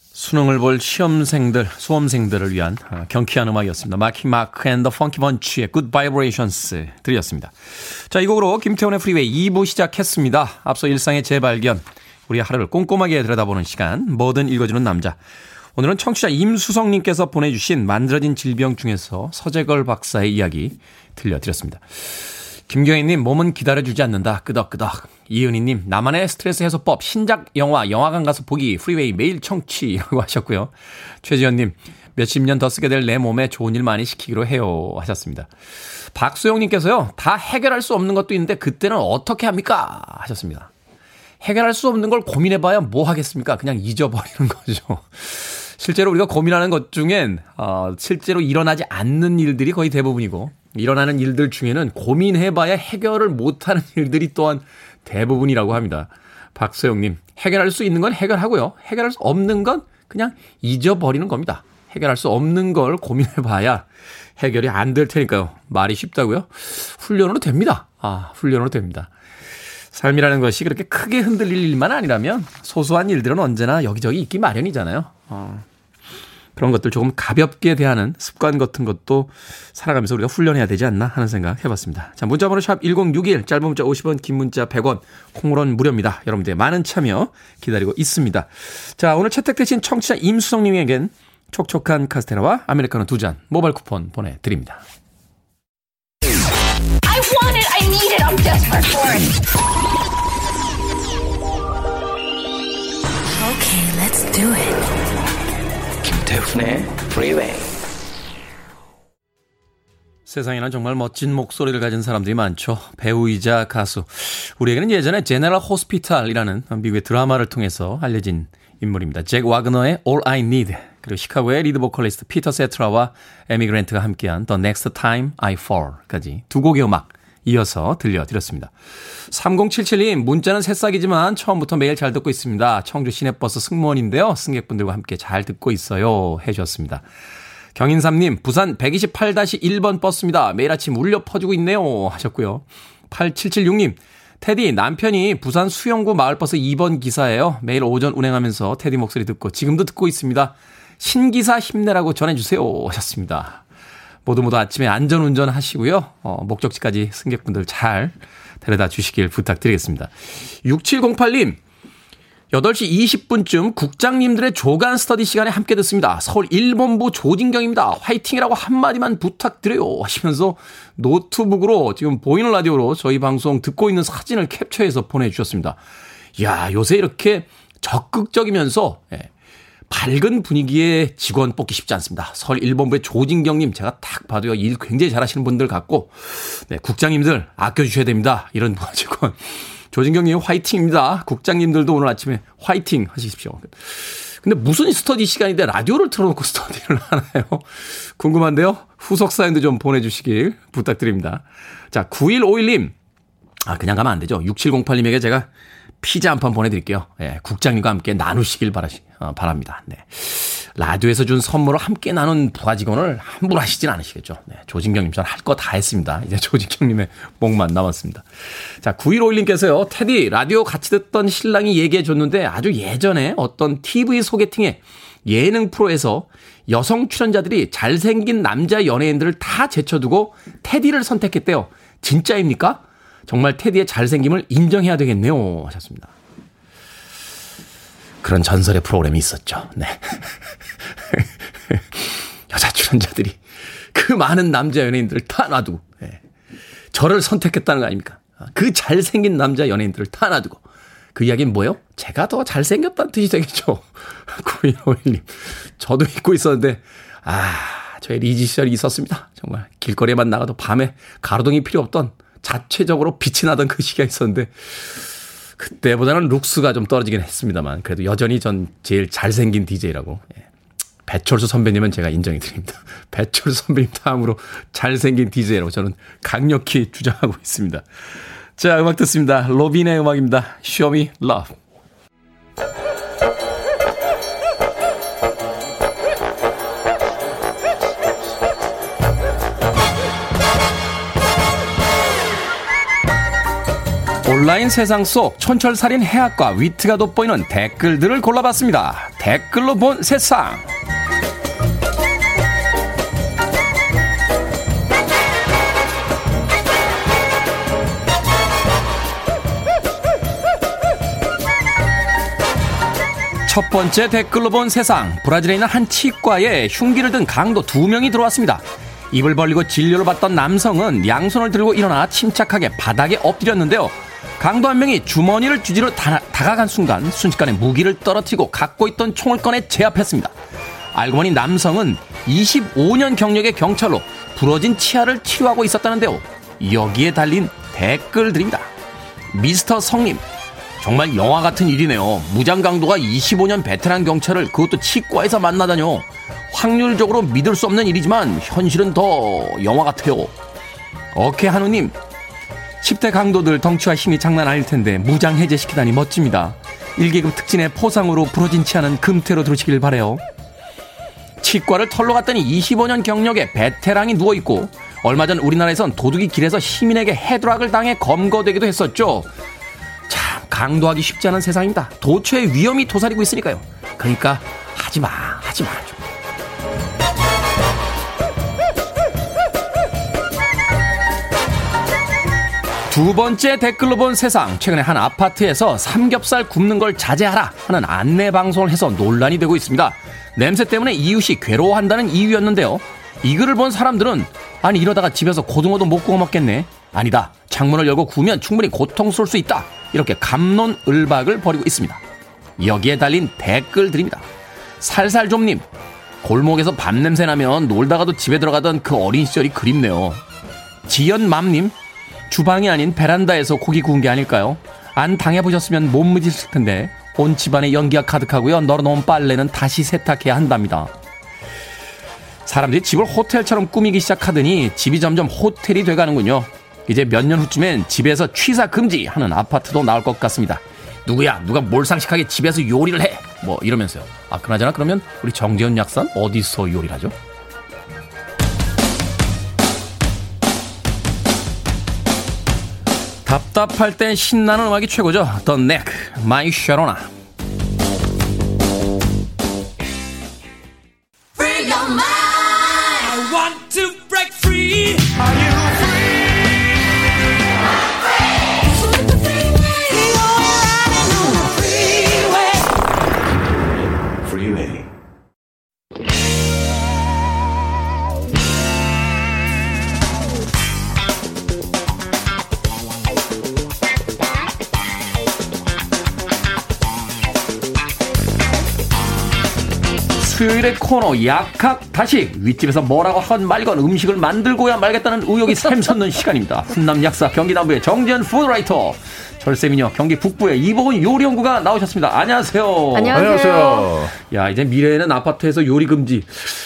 Speaker 1: 수능을 볼 시험생들, 수험생들을 위한 어, 경쾌한 음악이었습니다. 마키 마크 앤 더 펑키 번치의 Good Vibrations 들으셨습니다. 자, 이 곡으로 김태훈의 프리웨이 2부 시작했습니다. 앞서 일상의 재발견, 우리 하루를 꼼꼼하게 들여다보는 시간, 뭐든 읽어주는 남자. 오늘은 청취자 임수성님께서 보내주신 만들어진 질병 중에서 서재걸 박사의 이야기 들려드렸습니다. 김경희님, 몸은 기다려주지 않는다. 끄덕끄덕. 이은희님, 나만의 스트레스 해소법, 신작 영화, 영화관 가서 보기, 프리웨이 매일 청취라고 하셨고요. 최지현님, 몇십 년 더 쓰게 될 내 몸에 좋은 일 많이 시키기로 해요. 하셨습니다. 박수영님께서요, 다 해결할 수 없는 것도 있는데 그때는 어떻게 합니까? 하셨습니다. 해결할 수 없는 걸 고민해봐야 뭐 하겠습니까? 그냥 잊어버리는 거죠. 실제로 우리가 고민하는 것 중엔, 어, 실제로 일어나지 않는 일들이 거의 대부분이고, 일어나는 일들 중에는 고민해봐야 해결을 못하는 일들이 또한 대부분이라고 합니다. 박소영님, 해결할 수 있는 건 해결하고요. 해결할 수 없는 건 그냥 잊어버리는 겁니다. 해결할 수 없는 걸 고민해봐야 해결이 안 될 테니까요. 말이 쉽다고요? 훈련으로 됩니다. 아, 훈련으로 됩니다. 삶이라는 것이 그렇게 크게 흔들릴 일만 아니라면 소소한 일들은 언제나 여기저기 있기 마련이잖아요. 어. 그런 것들 조금 가볍게 대하는 습관 같은 것도 살아가면서 우리가 훈련해야 되지 않나 하는 생각 해봤습니다. 자, 문자번호 샵 1061, 짧은 문자 50원, 긴 문자 100원, 콩으로는 무료입니다. 여러분들의 많은 참여 기다리고 있습니다. 자, 오늘 채택되신 청취자 임수성님에겐 촉촉한 카스테라와 아메리카노 두 잔 모바일 쿠폰 보내드립니다. I want it, I need it, I'm desperate for it. Okay, let's do it. 김태훈의 프리웨이 세상에는 정말 멋진 목소리를 가진 사람들이 많죠. 배우이자 가수. 우리에게는 예전에 General Hospital이라는 미국의 드라마를 통해서 알려진 인물입니다. 잭 와그너의 All I Need 그리고 시카고의 리드 보컬리스트 피터 세트라와 에미 그랜트가 함께한 The Next Time I Fall까지 두 곡의 음악 이어서 들려드렸습니다. 3077님, 문자는 새싹이지만 처음부터 매일 잘 듣고 있습니다. 청주 시내버스 승무원인데요. 승객분들과 함께 잘 듣고 있어요. 해주셨습니다. 경인삼님, 부산 128-1번 버스입니다. 매일 아침 울려 퍼주고 있네요. 하셨고요. 8776님, 테디, 남편이 부산 수영구 마을버스 2번 기사예요. 매일 오전 운행하면서 테디 목소리 듣고 지금도 듣고 있습니다. 신기사 힘내라고 전해주세요. 하셨습니다. 모두 모두 아침에 안전 운전하시고요. 어, 목적지까지 승객분들 잘 데려다 주시길 부탁드리겠습니다. 6708님, 8시 20분쯤 국장님들의 조간 스터디 시간에 함께 듣습니다. 서울 1본부 조진경입니다. 화이팅이라고 한마디만 부탁드려요. 하시면서 노트북으로 지금 보이는 라디오로 저희 방송 듣고 있는 사진을 캡처해서 보내주셨습니다. 야 요새 이렇게 적극적이면서 예, 밝은 분위기의 직원 뽑기 쉽지 않습니다. 서울 1본부의 조진경님 제가 딱 봐도요 일 굉장히 잘하시는 분들 같고 네, 국장님들 아껴주셔야 됩니다. 이런 직원. 조진경님 화이팅입니다. 국장님들도 오늘 아침에 화이팅 하십시오. 근데 무슨 스터디 시간인데 라디오를 틀어놓고 스터디를 하나요? 궁금한데요? 후속 사연도 좀 보내주시길 부탁드립니다. 자, 9151님. 아, 그냥 가면 안 되죠. 6708님에게 제가 피자 한 판 보내드릴게요. 예, 국장님과 함께 나누시길 바라시, 어, 바랍니다. 네. 라디오에서 준 선물을 함께 나눈 부하 직원을 함부로 하시진 않으시겠죠. 네, 조진경님, 저는 할거 다 했습니다. 이제 조진경님의 목만 남았습니다. 자, 9151님께서요, 테디, 라디오 같이 듣던 신랑이 얘기해 줬는데 아주 예전에 어떤 TV 소개팅에 예능 프로에서 여성 출연자들이 잘생긴 남자 연예인들을 다 제쳐두고 테디를 선택했대요. 진짜입니까? 정말 테디의 잘생김을 인정해야 되겠네요. 하셨습니다. 그런 전설의 프로그램이 있었죠. 네. 여자 출연자들이 그 많은 남자 연예인들을 다 놔두고, 네. 저를 선택했다는 거 아닙니까? 그 잘생긴 남자 연예인들을 다 놔두고. 그 이야기는 뭐예요? 제가 더 잘생겼다는 뜻이 되겠죠. 9151님. 저도 잊고 있었는데, 아, 저의 리지 시절이 있었습니다. 정말 길거리에만 나가도 밤에 가로등이 필요 없던 자체적으로 빛이 나던 그 시기가 있었는데 그때보다는 룩스가 좀 떨어지긴 했습니다만 그래도 여전히 전 제일 잘생긴 DJ라고 예. 배철수 선배님은 제가 인정해 드립니다. 배철수 선배님 다음으로 잘생긴 DJ라고 저는 강력히 주장하고 있습니다. 자, 음악 듣습니다. 로빈의 음악입니다. Show me love. 온라인 세상 속 촌철살인 해학과 위트가 돋보이는 댓글들을 골라봤습니다. 댓글로 본 세상. 첫 번째 댓글로 본 세상. 브라질에 있는 한 치과에 흉기를 든 강도 두 명이 들어왔습니다. 입을 벌리고 진료를 받던 남성은 양손을 들고 일어나 침착하게 바닥에 엎드렸는데요. 강도 한 명이 주머니를 쥐지러 다, 가간 순간 순식간에 무기를 떨어뜨리고 갖고 있던 총을 꺼내 제압했습니다. 알고 보니 남성은 25년 경력의 경찰로 부러진 치아를 치료하고 있었다는데요. 여기에 달린 댓글들입니다. 미스터 성님, 정말 영화 같은 일이네요. 무장 강도가 25년 베테랑 경찰을 그것도 치과에서 만나다뇨. 확률적으로 믿을 수 없는 일이지만 현실은 더 영화 같아요. 어케 한우님, 10대 강도들 덩치와 힘이 장난 아닐 텐데 무장 해제시키다니 멋집니다. 1계급 특진의 포상으로 부러진 치아는 금태로 들으시길 바래요. 치과를 털러 갔더니 25년 경력의 베테랑이 누워있고 얼마 전 우리나라에선 도둑이 길에서 시민에게 헤드락을 당해 검거되기도 했었죠. 참 강도하기 쉽지 않은 세상입니다. 도처에 위험이 도사리고 있으니까요. 그러니까 하지마 하지마 두 번째 댓글로 본 세상. 최근에 한 아파트에서 삼겹살 굽는 걸 자제하라 하는 안내 방송을 해서 논란이 되고 있습니다. 냄새 때문에 이웃이 괴로워한다는 이유였는데요. 이 글을 본 사람들은 아니 이러다가 집에서 고등어도 못 구워 먹겠네. 아니다. 창문을 열고 구우면 충분히 고통스러울 수 있다. 이렇게 감론을박을 벌이고 있습니다. 여기에 달린 댓글들입니다. 살살좀님 골목에서 밤 냄새 나면 놀다가도 집에 들어가던 그 어린 시절이 그립네요. 지연맘님 주방이 아닌 베란다에서 고기 구운 게 아닐까요? 안 당해보셨으면 못 믿으실 텐데 온 집안에 연기가 가득하고요. 널어놓은 빨래는 다시 세탁해야 한답니다. 사람들이 집을 호텔처럼 꾸미기 시작하더니 집이 점점 호텔이 돼가는군요. 이제 몇 년 후쯤엔 집에서 취사 금지 하는 아파트도 나올 것 같습니다. 누구야? 누가 몰상식하게 집에서 요리를 해? 뭐 이러면서요. 아, 그나저나 그러면 우리 정재훈 약산 어디서 요리를 하죠? 답답할 땐 신나는 음악이 최고죠. The Neck, My Sharona. 수요일의 코너 약학 다식 윗집에서 뭐라고 한 말건 음식을 만들고야 말겠다는 의욕이 샘솟는 시간입니다. 훈남 약사 경기 남부의 정지현 푸드라이터 절세미녀 경기 북부의 이보은 요리연구가 나오셨습니다. 안녕하세요.
Speaker 4: 안녕하세요.
Speaker 1: 야 이제 미래에는 아파트에서 요리 금지.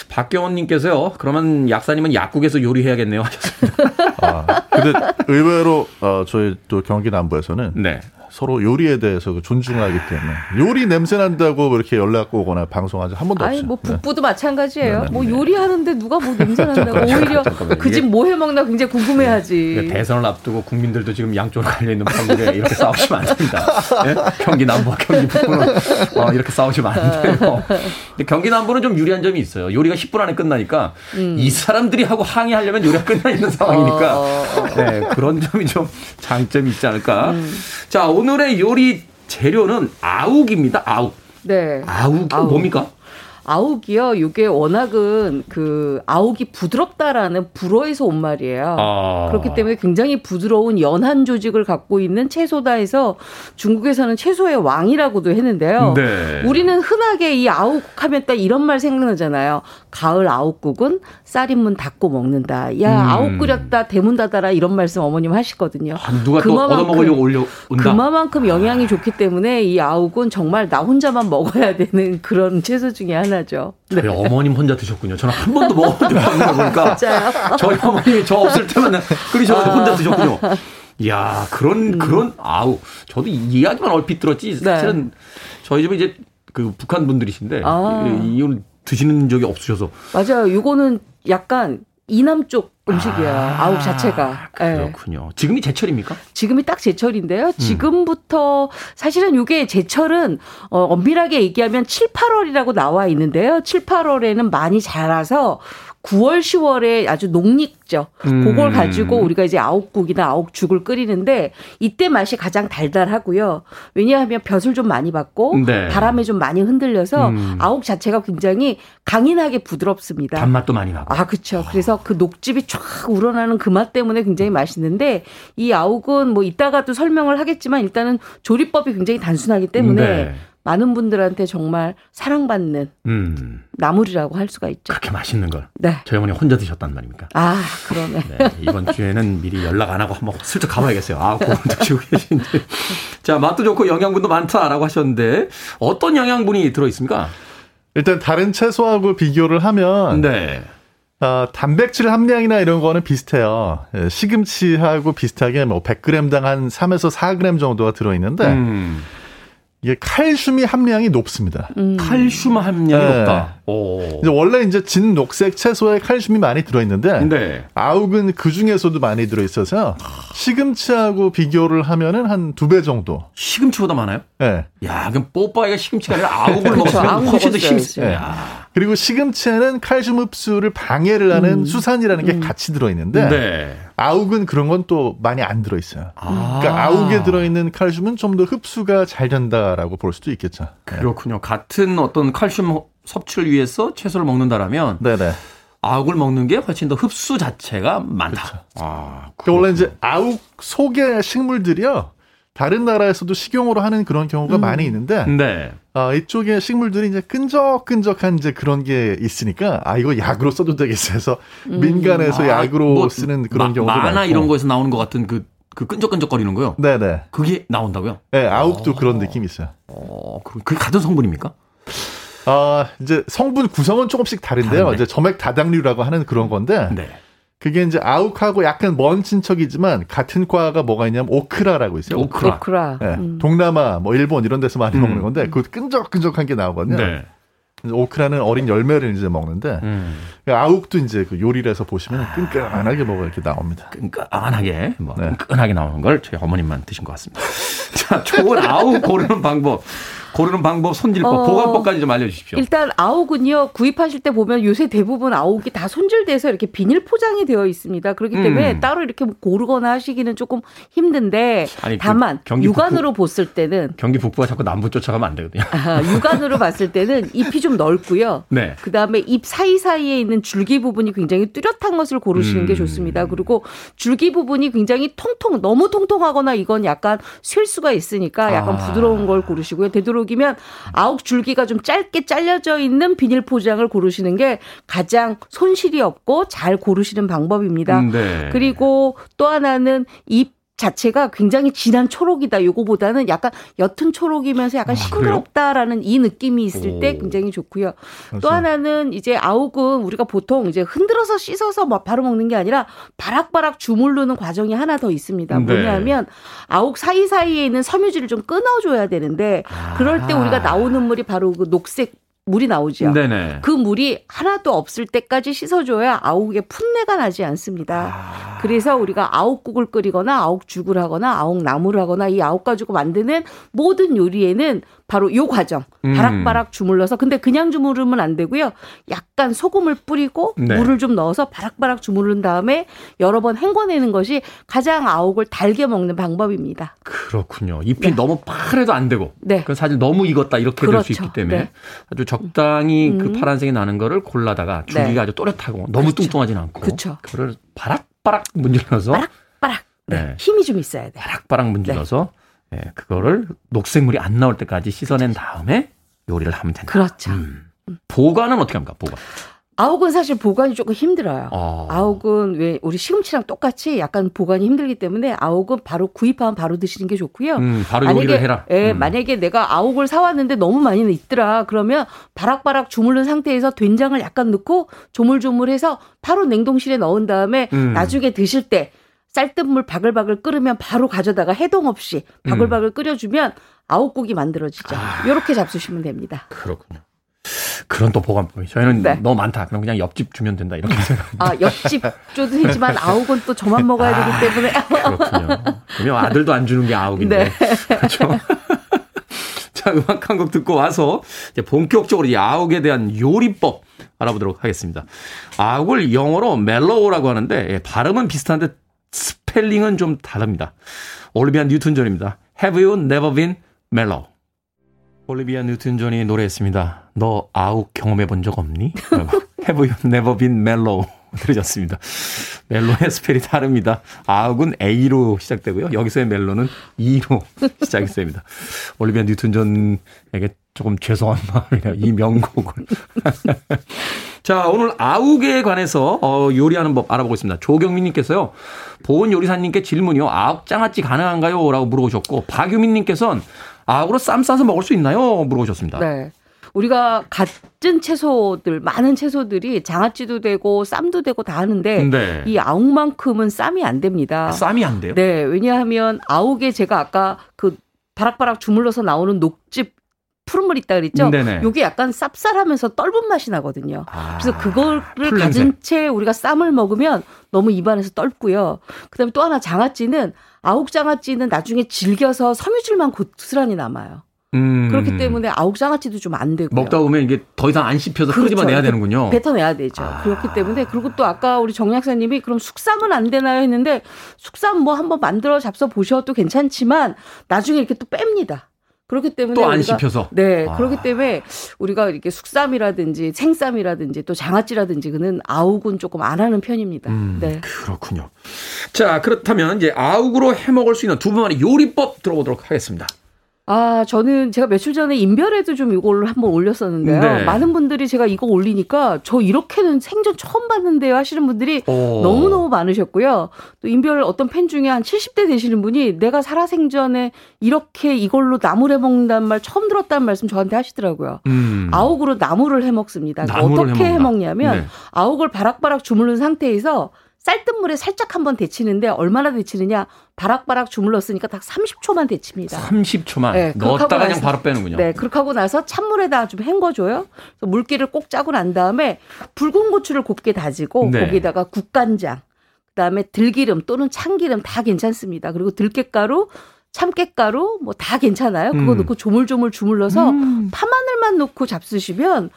Speaker 1: 박경원님께서요. 그러면 약사님은 약국에서 요리해야겠네요 하셨습니다.
Speaker 5: 아, 근데 의외로 어, 저희 또 경기 남부에서는 네. 서로 요리에 대해서 그 존중하기 때문에 요리 냄새 난다고 이렇게 연락 오거나 방송한 적한 번도 없어요.
Speaker 4: 아니 뭐 북부도 네. 마찬가지예요. 네네. 뭐 요리하는데 누가 뭐 냄새 난다고 오히려 그 집 뭐 해 먹나 굉장히 궁금해하지.
Speaker 1: 그러니까 대선을 앞두고 국민들도 지금 양쪽으로 갈려 있는 판국에 이렇게 싸우시면 안 됩니다. 네? 경기 남부와 경기 북부는 어, 이렇게 싸우시면 안 돼요. 경기 남부는 좀 유리한 점이 있어요. 요리가 10분 안에 끝나니까 음. 이 사람들이 하고 항의하려면 요리가 끝나 있는 상황이니까 어, 어, 어. 네, 그런 점이 좀 장점이 있지 않을까. 음. 자 오늘의 요리 재료는 아욱입니다. 아욱. 네. 아욱이 아욱. 뭡니까?
Speaker 4: 아욱이요. 이게 워낙은 그 아욱이 부드럽다라는 불어에서 온 말이에요. 아. 그렇기 때문에 굉장히 부드러운 연한 조직을 갖고 있는 채소다 해서 중국에서는 채소의 왕이라고도 했는데요. 네. 우리는 흔하게 이 아욱 하면 딱 이런 말 생각나잖아요. 가을 아욱국은 쌀인문 닫고 먹는다. 야 음. 아욱 끓였다 대문 닫아라 이런 말씀 어머님 하시거든요.
Speaker 1: 아, 누가 또 얻어먹으려고 올려
Speaker 4: 온다. 그만큼 영양이 좋기 때문에 이 아욱은 정말 나 혼자만 먹어야 되는 그런 채소 중에 하나. 당연하죠.
Speaker 1: 네. 어머님 혼자 드셨군요. 저는 한 번도 먹어본 적이 없는 거 보니까. 저희 어머님이 저 없을 때만 끓이셔가지고 혼자 드셨군요. 이야, 그런, 음. 그런, 아우. 저도 이야기만 얼핏 들었지. 네. 사실은 네. 저희 집은 이제 그 북한 분들이신데, 아. 이건 드시는 적이 없으셔서.
Speaker 4: 맞아요. 이거는 약간 이남 쪽 음식이에요. 아, 욱 자체가.
Speaker 1: 예. 그렇군요. 네. 지금이 제철입니까?
Speaker 4: 지금이 딱 제철인데요. 음. 지금부터 사실은 이게 제철은 어, 엄밀하게 얘기하면 7, 8월이라고 나와 있는데요. 7, 8월에는 많이 자라서 9월, 10월에 아주 녹익죠. 음. 그걸 가지고 우리가 이제 아욱국이나 아욱죽을 끓이는데 이때 맛이 가장 달달하고요. 왜냐하면 벼슬 좀 많이 받고 네. 바람에 좀 많이 흔들려서 음. 아욱 자체가 굉장히 강인하게 부드럽습니다.
Speaker 1: 단맛도 많이 나고.
Speaker 4: 아, 그렇죠. 그래서 그 녹즙이 쫙 우러나는 그 맛 때문에 굉장히 맛있는데 이 아욱은 뭐 이따가도 설명을 하겠지만 일단은 조리법이 굉장히 단순하기 때문에 네. 많은 분들한테 정말 사랑받는 음. 나물이라고 할 수가 있죠.
Speaker 1: 그렇게 맛있는 걸. 네. 저희 어머니 혼자 드셨단 말입니까?
Speaker 4: 아, 그러네. 네,
Speaker 1: 이번 주에는 미리 연락 안 하고 한번 슬쩍 가봐야겠어요. 아, 그건 드시고 계신데. 자, 맛도 좋고 영양분도 많다라고 하셨는데 어떤 영양분이 들어 있습니까?
Speaker 5: 일단 다른 채소하고 비교를 하면 네. 어, 단백질 함량이나 이런 거는 비슷해요. 예, 시금치하고 비슷하게 뭐 100g당 한 3에서 4g 정도가 들어 있는데 음. 이게 칼슘이 함량이 높습니다.
Speaker 1: 음. 칼슘 함량이 네. 높다. 오.
Speaker 5: 이제 원래 이제 진 녹색 채소에 칼슘이 많이 들어있는데 네. 아욱은 그 중에서도 많이 들어있어서 시금치하고 비교를 하면은 한 두 배 정도.
Speaker 1: 시금치보다 많아요?
Speaker 5: 네.
Speaker 1: 야, 그럼 뽀빠이가 시금치가 아니라 아욱을 먹었으면 훨씬 더 힘이. 네.
Speaker 5: 그리고 시금치에는 칼슘 흡수를 방해를 하는 음. 수산이라는 게 음. 같이 들어있는데. 네. 아욱은 그런 건 또 많이 안 들어있어요. 아. 그러니까 아욱에 들어있는 칼슘은 좀 더 흡수가 잘 된다라고 볼 수도 있겠죠.
Speaker 1: 네. 그렇군요. 같은 어떤 칼슘 섭취를 위해서 채소를 먹는다라면 네네. 아욱을 먹는 게 훨씬 더 흡수 자체가 많다. 그렇죠.
Speaker 5: 아, 그러니까 원래 이제 아욱 속의 식물들이요. 다른 나라에서도 식용으로 하는 그런 경우가 음. 많이 있는데 네. 아, 이쪽에 식물들이 이제 끈적끈적한 이제 그런 게 있으니까 아 이거 약으로 써도 되겠어 해서 음. 민간에서 아, 약으로 뭐, 쓰는 그런 마, 경우도
Speaker 1: 많고 이런 거에서 나오는 것 같은 그, 그 끈적끈적거리는 거요. 네네. 그게 나온다고요?
Speaker 5: 네, 아욱도 오. 그런 느낌이 있어요.
Speaker 1: 어, 그게 같은 성분입니까?
Speaker 5: 아 이제 성분 구성은 조금씩 다른데요. 다른데? 이제 점액 다당류라고 하는 그런 건데. 네. 그게 이제 아욱하고 약간 먼 친척이지만 같은 과가 뭐가 있냐면 오크라라고 있어요.
Speaker 4: 오크라. 오크라.
Speaker 5: 네. 음. 동남아, 뭐 일본 이런 데서 많이 음. 먹는 건데 그 끈적끈적한 게 나오거든요. 네. 오크라는 어린 열매를 이제 먹는데 음. 아욱도 이제 그 요리를 해서 보시면 끈끈하게 먹어 이렇게 나옵니다.
Speaker 1: 끈끈하게 뭐 네. 끈끈하게 나오는 걸 저희 어머님만 드신 것 같습니다. 자, 좋은 아욱 고르는 방법. 고르는 방법, 손질법, 어, 보관법까지 좀 알려주십시오.
Speaker 4: 일단 아욱은요 구입하실 때 보면 요새 대부분 아욱이 다 손질돼서 이렇게 비닐 포장이 되어 있습니다. 그렇기 때문에 음. 따로 이렇게 고르거나 하시기는 조금 힘든데 아니, 그 다만 그 육안으로 북부, 봤을 때는
Speaker 1: 경기 북부가 자꾸 남부 쫓아가면 안 되거든요.
Speaker 4: 아, 육안으로 봤을 때는 잎이 좀 넓고요. 네. 그 다음에 잎 사이 사이에 있는 줄기 부분이 굉장히 뚜렷한 것을 고르시는 음. 게 좋습니다. 그리고 줄기 부분이 굉장히 통통 너무 통통하거나 이건 약간 쉴 수가 있으니까 약간 아. 부드러운 걸 고르시고요. 되도록 초록이면 아욱 줄기가 좀 짧게 잘려져 있는 비닐 포장을 고르시는 게 가장 손실이 없고 잘 고르시는 방법입니다. 음, 네. 그리고 또 하나는 잎 자체가 굉장히 진한 초록이다. 요거보다는 약간 옅은 초록이면서 약간 아, 싱그럽다라는 이 느낌이 있을 오. 때 굉장히 좋고요. 그렇죠. 또 하나는 이제 아욱은 우리가 보통 이제 흔들어서 씻어서 막 바로 먹는 게 아니라 바락바락 주물르는 과정이 하나 더 있습니다. 네. 뭐냐면 아욱 사이사이에 있는 섬유질을 좀 끊어줘야 되는데 그럴 때 우리가 나오는 물이 바로 그 녹색 물이 나오죠. 네네. 그 물이 하나도 없을 때까지 씻어줘야 아욱의 풋내가 나지 않습니다. 아. 그래서 우리가 아욱국을 끓이거나 아욱죽을 하거나 아욱나물을 하거나 이 아욱 가지고 만드는 모든 요리에는 바로 요 과정 음. 바락바락 주물러서 근데 그냥 주무르면 안 되고요. 약간 소금을 뿌리고 네. 물을 좀 넣어서 바락바락 주무른 다음에 여러 번 헹궈내는 것이 가장 아욱을 달게 먹는 방법입니다.
Speaker 1: 그렇군요. 잎이 네. 너무 파래도 안 되고 네. 그 사실 너무 익었다 이렇게 그렇죠. 될수 있기 때문에 네. 아주 적당히 그 음. 그 파란색이 나는 거를 골라다가 줄기가 네. 아주 또렷하고 너무 그렇죠. 뚱뚱하진 않고 그렇죠. 그걸 바락바락 문질러서
Speaker 4: 바락바락 네. 힘이 좀 있어야 돼.
Speaker 1: 바락바락 문질러서 예, 그거를 녹색물이 안 나올 때까지 씻어낸 다음에 요리를 하면 된다.
Speaker 4: 그렇죠. 음.
Speaker 1: 보관은 어떻게 합니까? 보관.
Speaker 4: 아욱은 사실 보관이 조금 힘들어요. 어. 아욱은 왜 우리 시금치랑 똑같이 약간 보관이 힘들기 때문에 아욱은 바로 구입하면 바로 드시는 게 좋고요. 음,
Speaker 1: 바로 만약에, 해라.
Speaker 4: 예, 음. 만약에 내가 아욱을 사왔는데 너무 많이 있더라. 그러면 바락바락 주물른 상태에서 된장을 약간 넣고 조물조물해서 바로 냉동실에 넣은 다음에 음. 나중에 드실 때 쌀뜨물 바글바글 끓으면 바로 가져다가 해동 없이 바글바글 음. 끓여주면 아욱국이 만들어지죠. 아. 이렇게 잡수시면 됩니다.
Speaker 1: 그렇군요. 그런 또 보관법이 저희는 네. 너무 많다. 그럼 그냥 옆집 주면 된다 이렇게 생각합니다.
Speaker 4: 아 옆집 줘도 되지만 아욱은 또 저만 먹어야 되기 아, 때문에
Speaker 1: 그렇군요. 그러면 아들도 안 주는 게 아욱인데 네. 그렇죠. 자 음악 한 곡 듣고 와서 이제 본격적으로 이 아욱에 대한 요리법 알아보도록 하겠습니다. 아욱을 영어로 멜로우라고 하는데 예, 발음은 비슷한데 스펠링은 좀 다릅니다. 올리비아 뉴튼 존입니다. Have you never been mellow? 올리비아 뉴튼 존이 노래했습니다. 너 아욱 경험해 본 적 없니? Have you never been mellow? 들으셨습니다. mellow의 spell이 다릅니다. 아욱은 A로 시작되고요. 여기서의 mellow는 E로 시작이 됩니다. 올리비아 뉴튼 존에게 조금 죄송한 마음이네요. 이 명곡을. 자, 오늘 아욱에 관해서 어, 요리하는 법 알아보고 있습니다. 조경민 님께서요. 보은 요리사님께 질문이요. 아욱 장아찌 가능한가요? 라고 물어보셨고 박유민 님께서는 아욱으로 쌈 싸서 먹을 수 있나요? 물어보셨습니다.
Speaker 4: 네. 우리가 같은 채소들 많은 채소들이 장아찌도 되고 쌈도 되고 다 하는데 네. 이 아욱만큼은 쌈이 안 됩니다.
Speaker 1: 아, 쌈이 안 돼요?
Speaker 4: 네, 왜냐하면 아욱에 제가 아까 그 바락바락 주물러서 나오는 녹즙 푸른물 있다 그랬죠? 네네. 요게 약간 쌉쌀하면서 떫은 맛이 나거든요. 아, 그래서 그거를 가진 채 우리가 쌈을 먹으면 너무 입안에서 떫고요. 그다음에 또 하나 장아찌는 아욱 장아찌는 나중에 질겨서 섬유질만 고스란히 남아요. 음. 그렇기 때문에 아욱 장아찌도 좀 안 되고
Speaker 1: 먹다 보면 이게 더 이상 안 씹혀서 그렇죠. 끄집어내야 되는군요.
Speaker 4: 뱉어내야 되죠. 아. 그렇기 때문에 그리고 또 아까 우리 정 약사님이 그럼 숙삼은 안 되나요 했는데 숙삼 뭐 한번 만들어 잡숴 보셔도 괜찮지만 나중에 이렇게 또 뺍니다. 그렇기 때문에
Speaker 1: 또 안 씹혀서
Speaker 4: 네 아. 그렇기 때문에 우리가 이렇게 숙삼이라든지 생쌈이라든지 또 장아찌라든지 그는 아욱은 조금 안 하는 편입니다. 음, 네
Speaker 1: 그렇군요. 자 그렇다면 이제 아욱으로 해 먹을 수 있는 두 분만의 요리법 들어보도록 하겠습니다.
Speaker 4: 아, 저는 제가 며칠 전에 인별에도 좀 이걸 한번 올렸었는데요. 네. 많은 분들이 제가 이거 올리니까 저 이렇게는 생전 처음 봤는데요 하시는 분들이 오. 너무너무 많으셨고요. 또 인별 어떤 팬 중에 한 70대 되시는 분이 내가 살아생전에 이렇게 이걸로 나물 해 먹는다는 말 처음 들었다는 말씀 저한테 하시더라고요. 음. 아욱으로 나물을 해 먹습니다. 어떻게 해 먹냐면 네. 아욱을 바락바락 주물른 상태에서 쌀뜨물에 살짝 한번 데치는데 얼마나 데치느냐 바락바락 주물렀으니까 딱 30초만 데칩니다.
Speaker 1: 30초만 네, 넣었다가 그냥 바로 빼는군요.
Speaker 4: 네, 그렇게 하고 나서 찬물에다 좀 헹궈줘요. 물기를 꼭 짜고 난 다음에 붉은 고추를 곱게 다지고 네. 거기다가 국간장, 그다음에 들기름 또는 참기름 다 괜찮습니다. 그리고 들깨가루 참깨가루 뭐 다 괜찮아요. 그거 음. 넣고 조물조물 주물러서 음. 파마늘만 넣고 잡수시면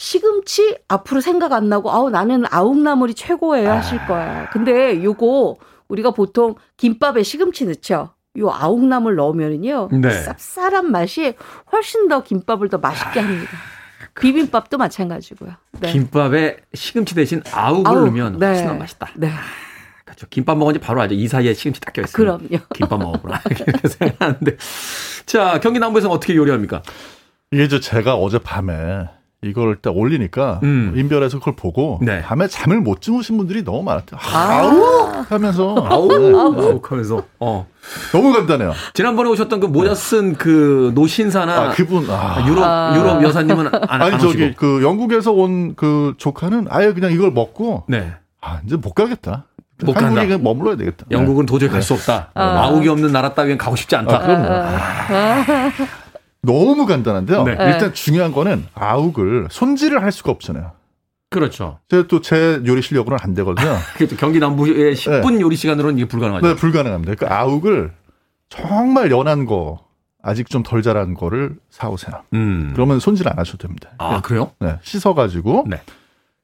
Speaker 4: 시금치 앞으로 생각 안 나고 아우 나는 아욱나물이 최고예요 하실 아. 거야. 근데 요거 우리가 보통 김밥에 시금치 넣죠. 요 아욱나물 넣으면은요 네. 쌉쌀한 맛이 훨씬 더 김밥을 더 맛있게 아. 합니다. 비빔밥도 마찬가지고요.
Speaker 1: 네. 김밥에 시금치 대신 아욱을 아욱, 넣으면 네. 훨씬 더 맛있다. 네. 아, 저 김밥 먹은 지 바로 알죠. 이 사이에 시금치 딱 껴있어요.
Speaker 4: 그럼요.
Speaker 1: 김밥 먹어보라. 이렇게 생각하는데. 자, 경기 남부에서는 어떻게 요리합니까?
Speaker 5: 이게 저 제가 어젯밤에 이걸 딱 올리니까 음. 인별에서 그걸 보고 네. 밤에 잠을 못 주무신 분들이 너무 많았대요. 아. 우 하면서
Speaker 1: 아우 네. 아우 하면서 어
Speaker 5: 너무 간단해요.
Speaker 1: 지난번에 오셨던 그 모자 쓴그 노신사나
Speaker 5: 아, 그분 아.
Speaker 1: 유럽 아. 유럽 여사님은 안
Speaker 5: 아니 저기 그 영국에서 온 그 조카는 아예 그냥 이걸 먹고
Speaker 1: 네.
Speaker 5: 아 이제 못 가겠다.
Speaker 1: 못 한국에
Speaker 5: 간다. 머물러야 되겠다.
Speaker 1: 영국은 네. 도저히 갈수 네. 없다. 아. 아욱이 없는 나라 따위엔 가고 싶지 않다. 아,
Speaker 5: 그럼 아. 너무 간단한데요. 네. 일단 중요한 거는 아욱을 손질을 할 수가 없잖아요.
Speaker 1: 그렇죠.
Speaker 5: 제가 또 제 요리 실력으로는 안 되거든요.
Speaker 1: 경기 남부의 10분 네. 요리 시간으로는 이게 불가능하죠.
Speaker 5: 네, 불가능합니다. 그 아욱을 정말 연한 거, 아직 좀 덜 자란 거를 사오세요. 음. 그러면 손질 안 하셔도 됩니다.
Speaker 1: 아, 그래요?
Speaker 5: 네, 씻어가지고. 네.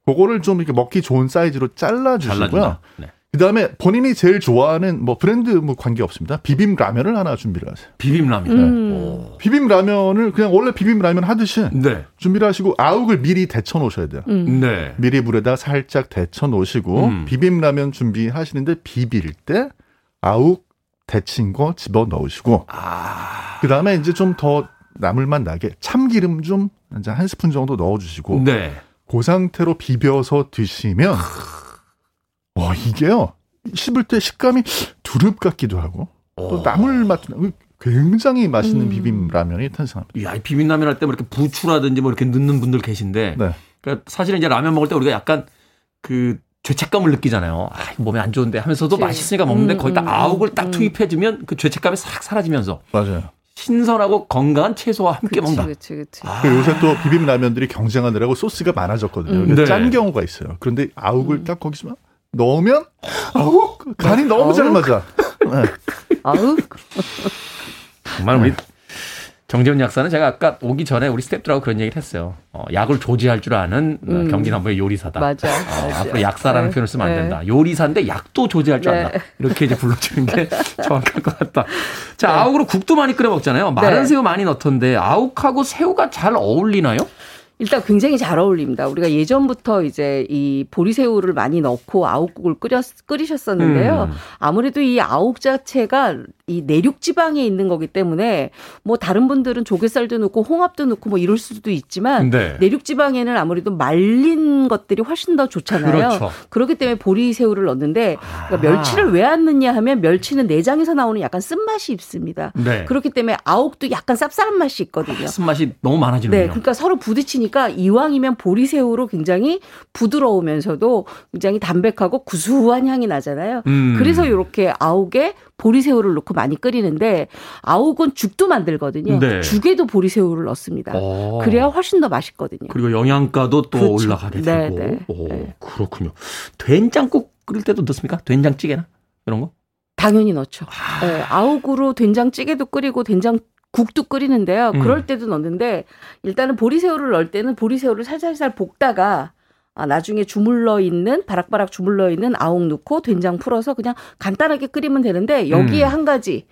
Speaker 5: 그거를 좀 이렇게 먹기 좋은 사이즈로 잘라주시고요. 네. 그 다음에 본인이 제일 좋아하는 뭐 브랜드 뭐 관계 없습니다. 비빔 라면을 하나 준비를 하세요.
Speaker 1: 비빔 라면. 음.
Speaker 5: 비빔 라면을 그냥 원래 비빔 라면 하듯이 네. 준비를 하시고 아욱을 미리 데쳐 놓으셔야 돼요. 음. 네. 미리 물에다 살짝 데쳐 놓으시고 음. 비빔 라면 준비하시는데 비빌 때 아욱 데친 거 집어 넣으시고 아. 그 다음에 이제 좀 더 나물만 나게 참기름 좀 한 스푼 정도 넣어 주시고 네. 그 상태로 비벼서 드시면. 와, 이게요. 씹을 때 식감이 두릅 같기도 하고 또 어. 나물 맛 굉장히 맛있는 음. 비빔 라면이 탄생합니다.
Speaker 1: 야, 비빔 라면 할 때 뭐 이렇게 부추라든지 뭐 이렇게 넣는 분들 계신데 네. 그러니까 사실은 이제 라면 먹을 때 우리가 약간 그 죄책감을 느끼잖아요. 아, 몸에 안 좋은데 하면서도 그치. 맛있으니까 먹는데 음, 거기다 음, 아욱을 딱 음. 투입해주면 그 죄책감이 싹 사라지면서
Speaker 5: 맞아요.
Speaker 1: 신선하고 건강한 채소와 함께
Speaker 4: 그치,
Speaker 1: 먹는다.
Speaker 4: 그치, 그치.
Speaker 5: 아. 요새 또 비빔 라면들이 경쟁하느라고 소스가 많아졌거든요. 음. 네. 짠 경우가 있어요. 그런데 아욱을 음. 딱 거기서 넣으면 아우 간이 너무 잘 맞아. 네.
Speaker 4: 아우
Speaker 1: 정말 우리 정재훈 약사는 제가 아까 오기 전에 우리 스탭들하고 그런 얘기를 했어요. 어, 약을 조지할 줄 아는 어, 음. 경기 남부의 요리사다.
Speaker 4: 맞아.
Speaker 1: 어, 앞으로 약사라는 네. 표현을 쓰면 안 네. 된다. 요리사인데 약도 조지할 줄 네. 안다. 이렇게 이제 불러주는 게 정확할 것 같다. 자, 네. 아욱으로 국도 많이 끓여 먹잖아요. 마른 네. 새우 많이 넣던데 아욱하고 새우가 잘 어울리나요?
Speaker 4: 일단 굉장히 잘 어울립니다. 우리가 예전부터 이제 이 보리새우를 많이 넣고 아욱국을 끓여 끓이셨었는데요. 음. 아무래도 이 아욱 자체가 이 내륙 지방에 있는 거기 때문에 뭐 다른 분들은 조개살도 넣고 홍합도 넣고 뭐 이럴 수도 있지만 네. 내륙 지방에는 아무래도 말린 것들이 훨씬 더 좋잖아요. 그렇죠. 그렇기 때문에 보리새우를 넣는데 그러니까 멸치를 왜 안 넣냐 하면 멸치는 내장에서 나오는 약간 쓴맛이 있습니다. 네. 그렇기 때문에 아욱도 약간 쌉쌀한 맛이 있거든요. 아,
Speaker 1: 쓴맛이 너무 많아지는요
Speaker 4: 네, 그러니까 서로 부딪히니 까 이왕이면 보리새우로 굉장히 부드러우면서도 굉장히 담백하고 구수한 향이 나잖아요. 음. 그래서 이렇게 아욱에 보리새우를 넣고 많이 끓이는데 아욱은 죽도 만들거든요. 네. 죽에도 보리새우를 넣습니다. 오. 어. 그래야 훨씬 더 맛있거든요.
Speaker 1: 그리고 영양가도 또 그렇죠. 올라가게 네, 되고. 네, 오, 네. 그렇군요. 된장국 끓일 때도 넣습니까? 된장찌개나 이런 거?
Speaker 4: 당연히 넣죠. 아. 네, 아욱으로 된장찌개도 끓이고 된장 국도 끓이는데요. 음. 그럴 때도 넣는데 일단은 보리새우를 넣을 때는 보리새우를 살살살 볶다가 아, 나중에 주물러 있는 바락바락 주물러 있는 아욱 넣고 된장 풀어서 그냥 간단하게 끓이면 되는데 여기에 음. 한 가지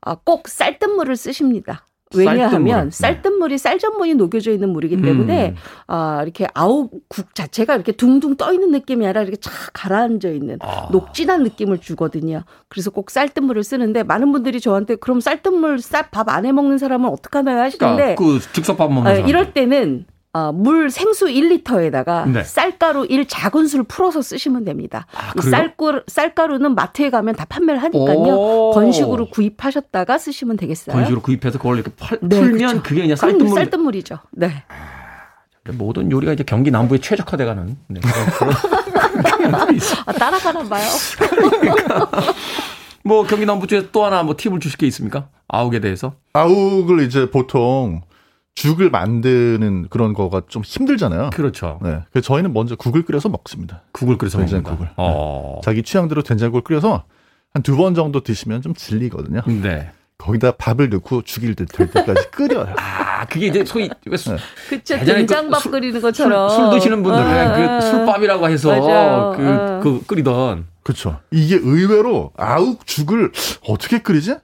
Speaker 4: 아, 꼭 쌀뜨물을 쓰십니다. 왜냐하면 쌀뜨물. 이 쌀전분이 녹여져 있는 물이기 때문에 음. 아, 이렇게 아욱국 자체가 이렇게 둥둥 떠 있는 느낌이 아니라 이렇게 착 가라앉아 있는 아. 녹진한 느낌을 주거든요. 그래서 꼭 쌀뜨물을 쓰는데 많은 분들이 저한테 그럼 쌀뜨물 쌀 밥 안 해 먹는 사람은 어떡하나요 하시는데
Speaker 1: 그러니까 그 즉석밥 먹는
Speaker 4: 아, 이럴 때는 어, 물 생수 1리터에다가 네. 쌀가루 1 작은술 풀어서 쓰시면 됩니다. 아, 쌀가루, 쌀가루는 마트에 가면 다 판매를 하니까요. 건식으로 구입하셨다가 쓰시면 되겠어요.
Speaker 1: 건식으로 구입해서 그걸 이렇게 팔, 네, 풀면 그렇죠. 그게 그냥 쌀뜨물.
Speaker 4: 쌀뜨물이죠. 네.
Speaker 1: 모든 요리가 이제 경기 남부에 최적화돼가는 네,
Speaker 4: 아, 따라가나 봐요.
Speaker 1: 그러니까. 뭐 경기 남부 쪽에 또 하나 뭐 팁을 주실 게 있습니까? 아욱에 대해서?
Speaker 5: 아욱을 이제 보통 죽을 만드는 그런 거가 좀 힘들잖아요.
Speaker 1: 그렇죠.
Speaker 5: 네. 그래서 저희는 먼저 국을 끓여서 먹습니다.
Speaker 1: 국을 끓여서
Speaker 5: 된장국을. 어. 네. 자기 취향대로 된장국을 끓여서 한 두 번 정도 드시면 좀 질리거든요.
Speaker 1: 네.
Speaker 5: 거기다 밥을 넣고 죽일 듯 될 때까지 끓여요.
Speaker 1: 아, 그게 이제 소위 네.
Speaker 4: 그쵸 된장밥 그 끓이는 것처럼
Speaker 1: 술, 술 드시는 분들 아, 그 술밥이라고 해서 그, 아. 그 끓이던
Speaker 5: 그렇죠. 이게 의외로 아욱 죽을 어떻게 끓이지?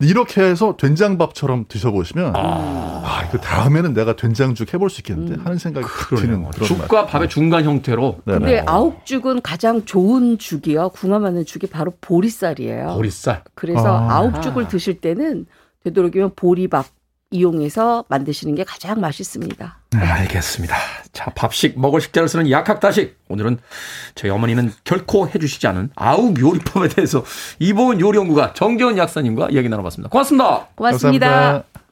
Speaker 5: 이렇게 해서 된장밥처럼 드셔보시면 아. 아, 이거 다음에는 내가 된장죽 해볼 수 있겠는데 음. 하는 생각이 드는 그런
Speaker 1: 죽과 맛. 밥의 중간 형태로.
Speaker 4: 네네. 근데 아욱죽은 가장 좋은 죽이요. 궁합하는 죽이 바로 보리쌀이에요.
Speaker 1: 보리쌀.
Speaker 4: 그래서 아. 아욱죽을 드실 때는 되도록이면 보리밥 이용해서 만드시는 게 가장 맛있습니다.
Speaker 1: 네, 알겠습니다. 자, 밥식 먹을 식자를 쓰는 약학다식. 오늘은 저희 어머니는 결코 해주시지 않은 아욱 요리법에 대해서 이보은 요리연구가 정재원 약사님과 이야기 나눠봤습니다. 고맙습니다.
Speaker 4: 고맙습니다. 감사합니다.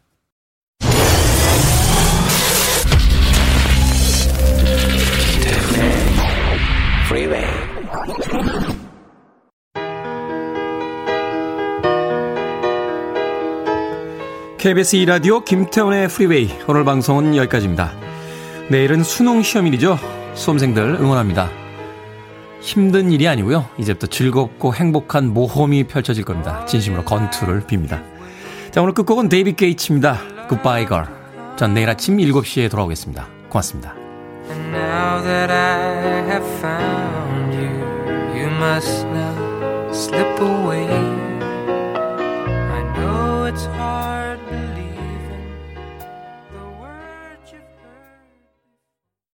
Speaker 1: KBS 2라디오 김태훈의 프리웨이 오늘 방송은 여기까지입니다. 내일은 수능 시험일이죠. 수험생들 응원합니다. 힘든 일이 아니고요. 이제부터 즐겁고 행복한 모험이 펼쳐질 겁니다. 진심으로 건투를 빕니다. 자 오늘 끝곡은 데이비 게이츠입니다. Goodbye Girl. 전 내일 아침 7시에 돌아오겠습니다. 고맙습니다. Must now slip away.